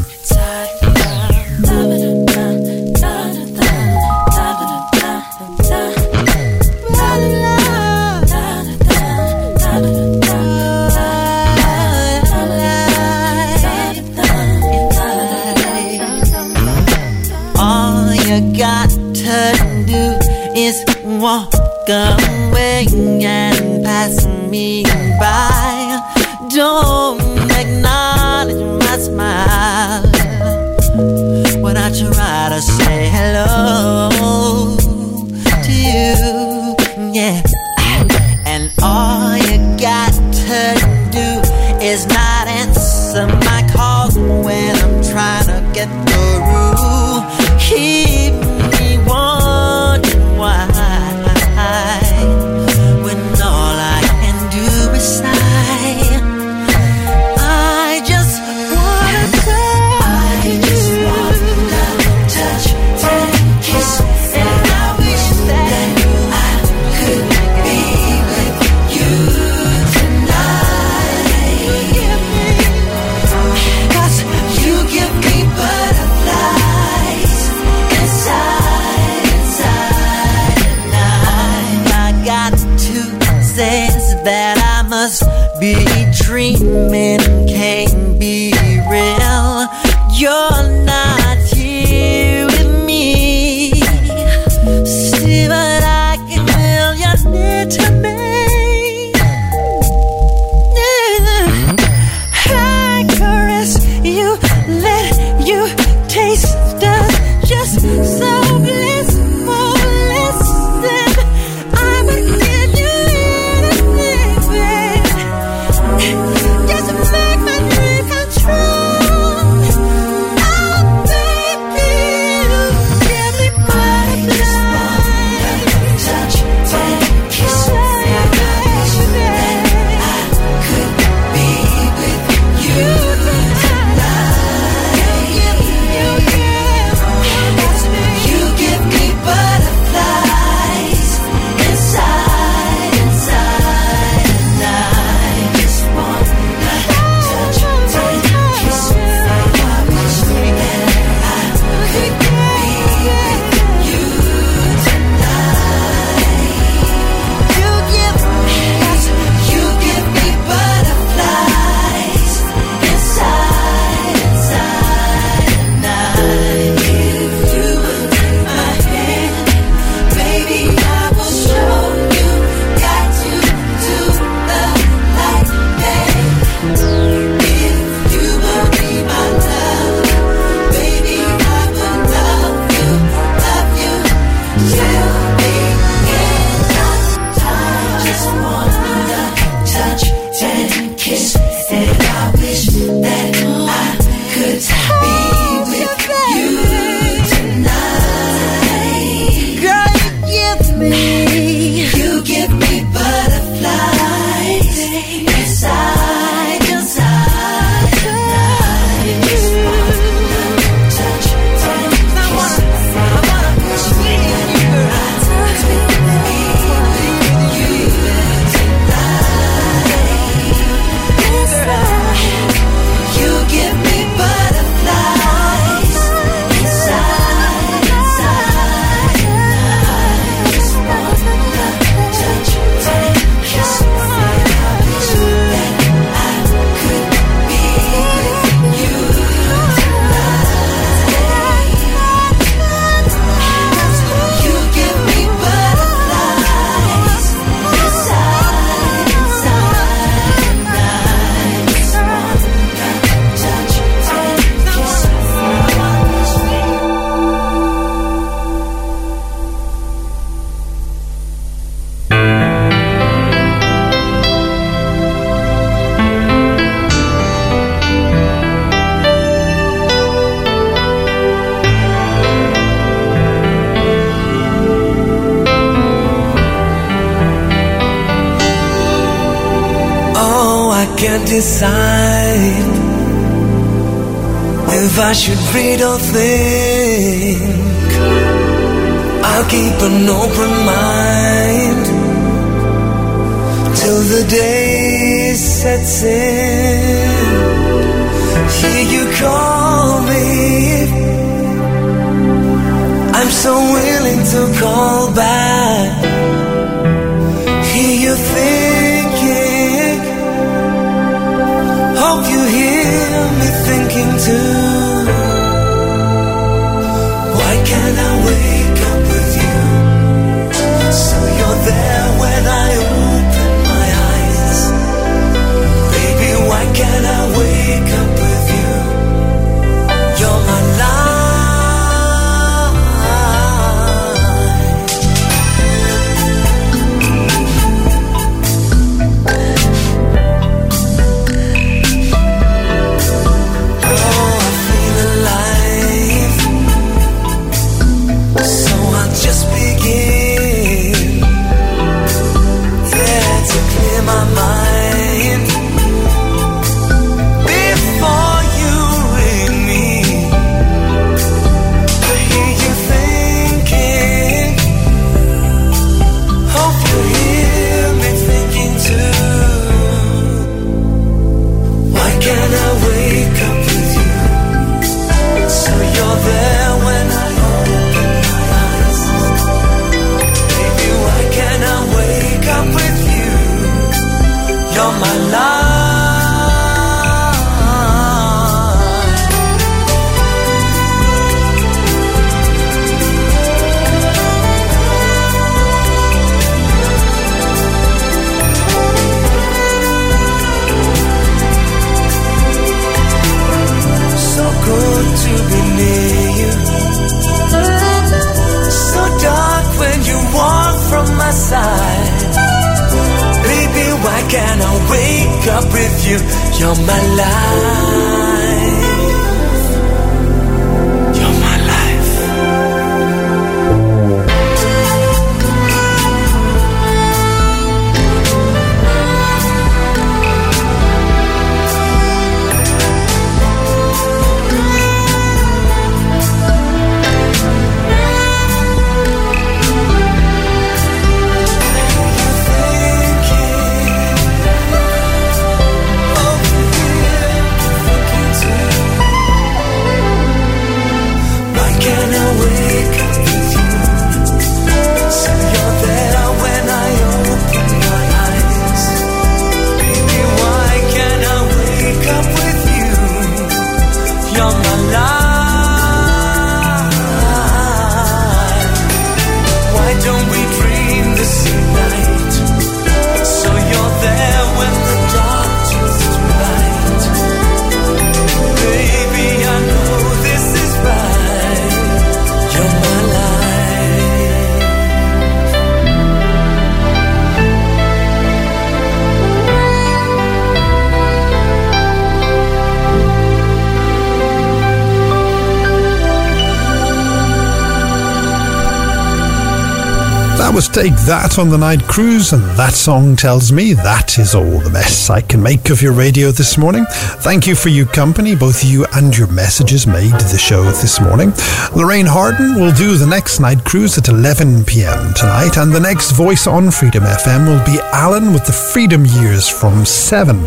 that on the night cruise, and that song tells me that is all the mess I can make of your radio this morning. Thank you for your company. Both you and your messages made the show this morning. Lorraine Harden will do the next night cruise at 11 p.m. tonight, and the next voice on Freedom FM will be Alan with the Freedom Years from 7.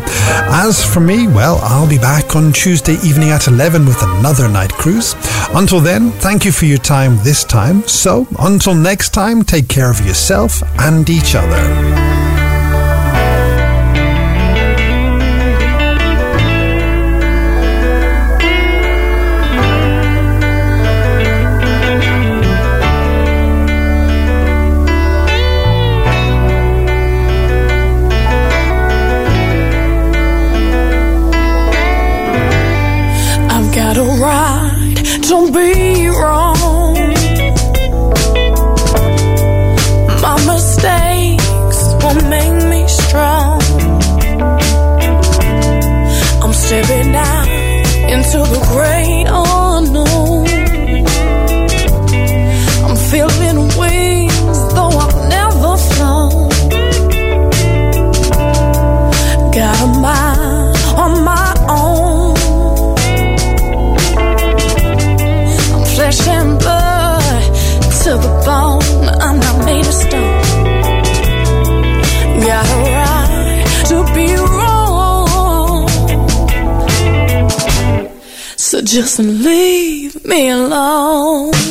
As for me, well, I'll be back on Tuesday evening at 11 with another night cruise. Until then, thank you for your time this time. So, until next time, take care of yourself yourself and each other. So just leave me alone.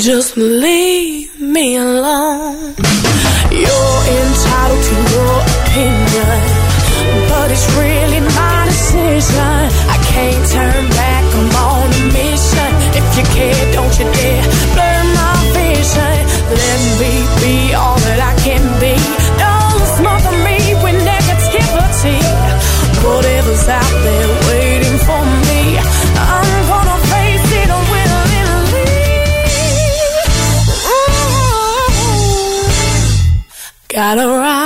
just leave me alone. gotta ride.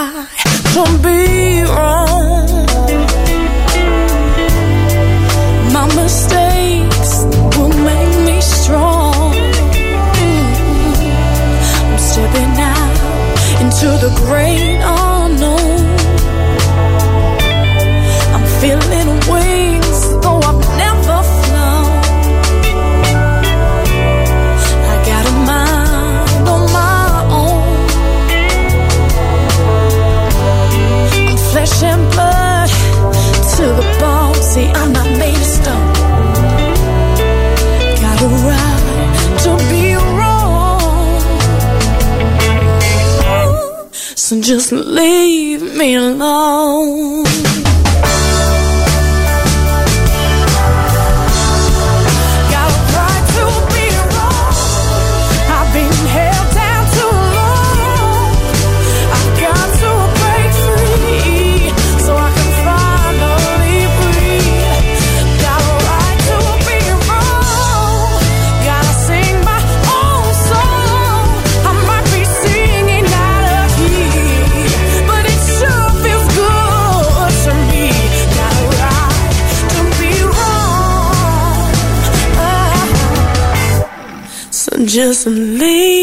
just leave me alone. just leave.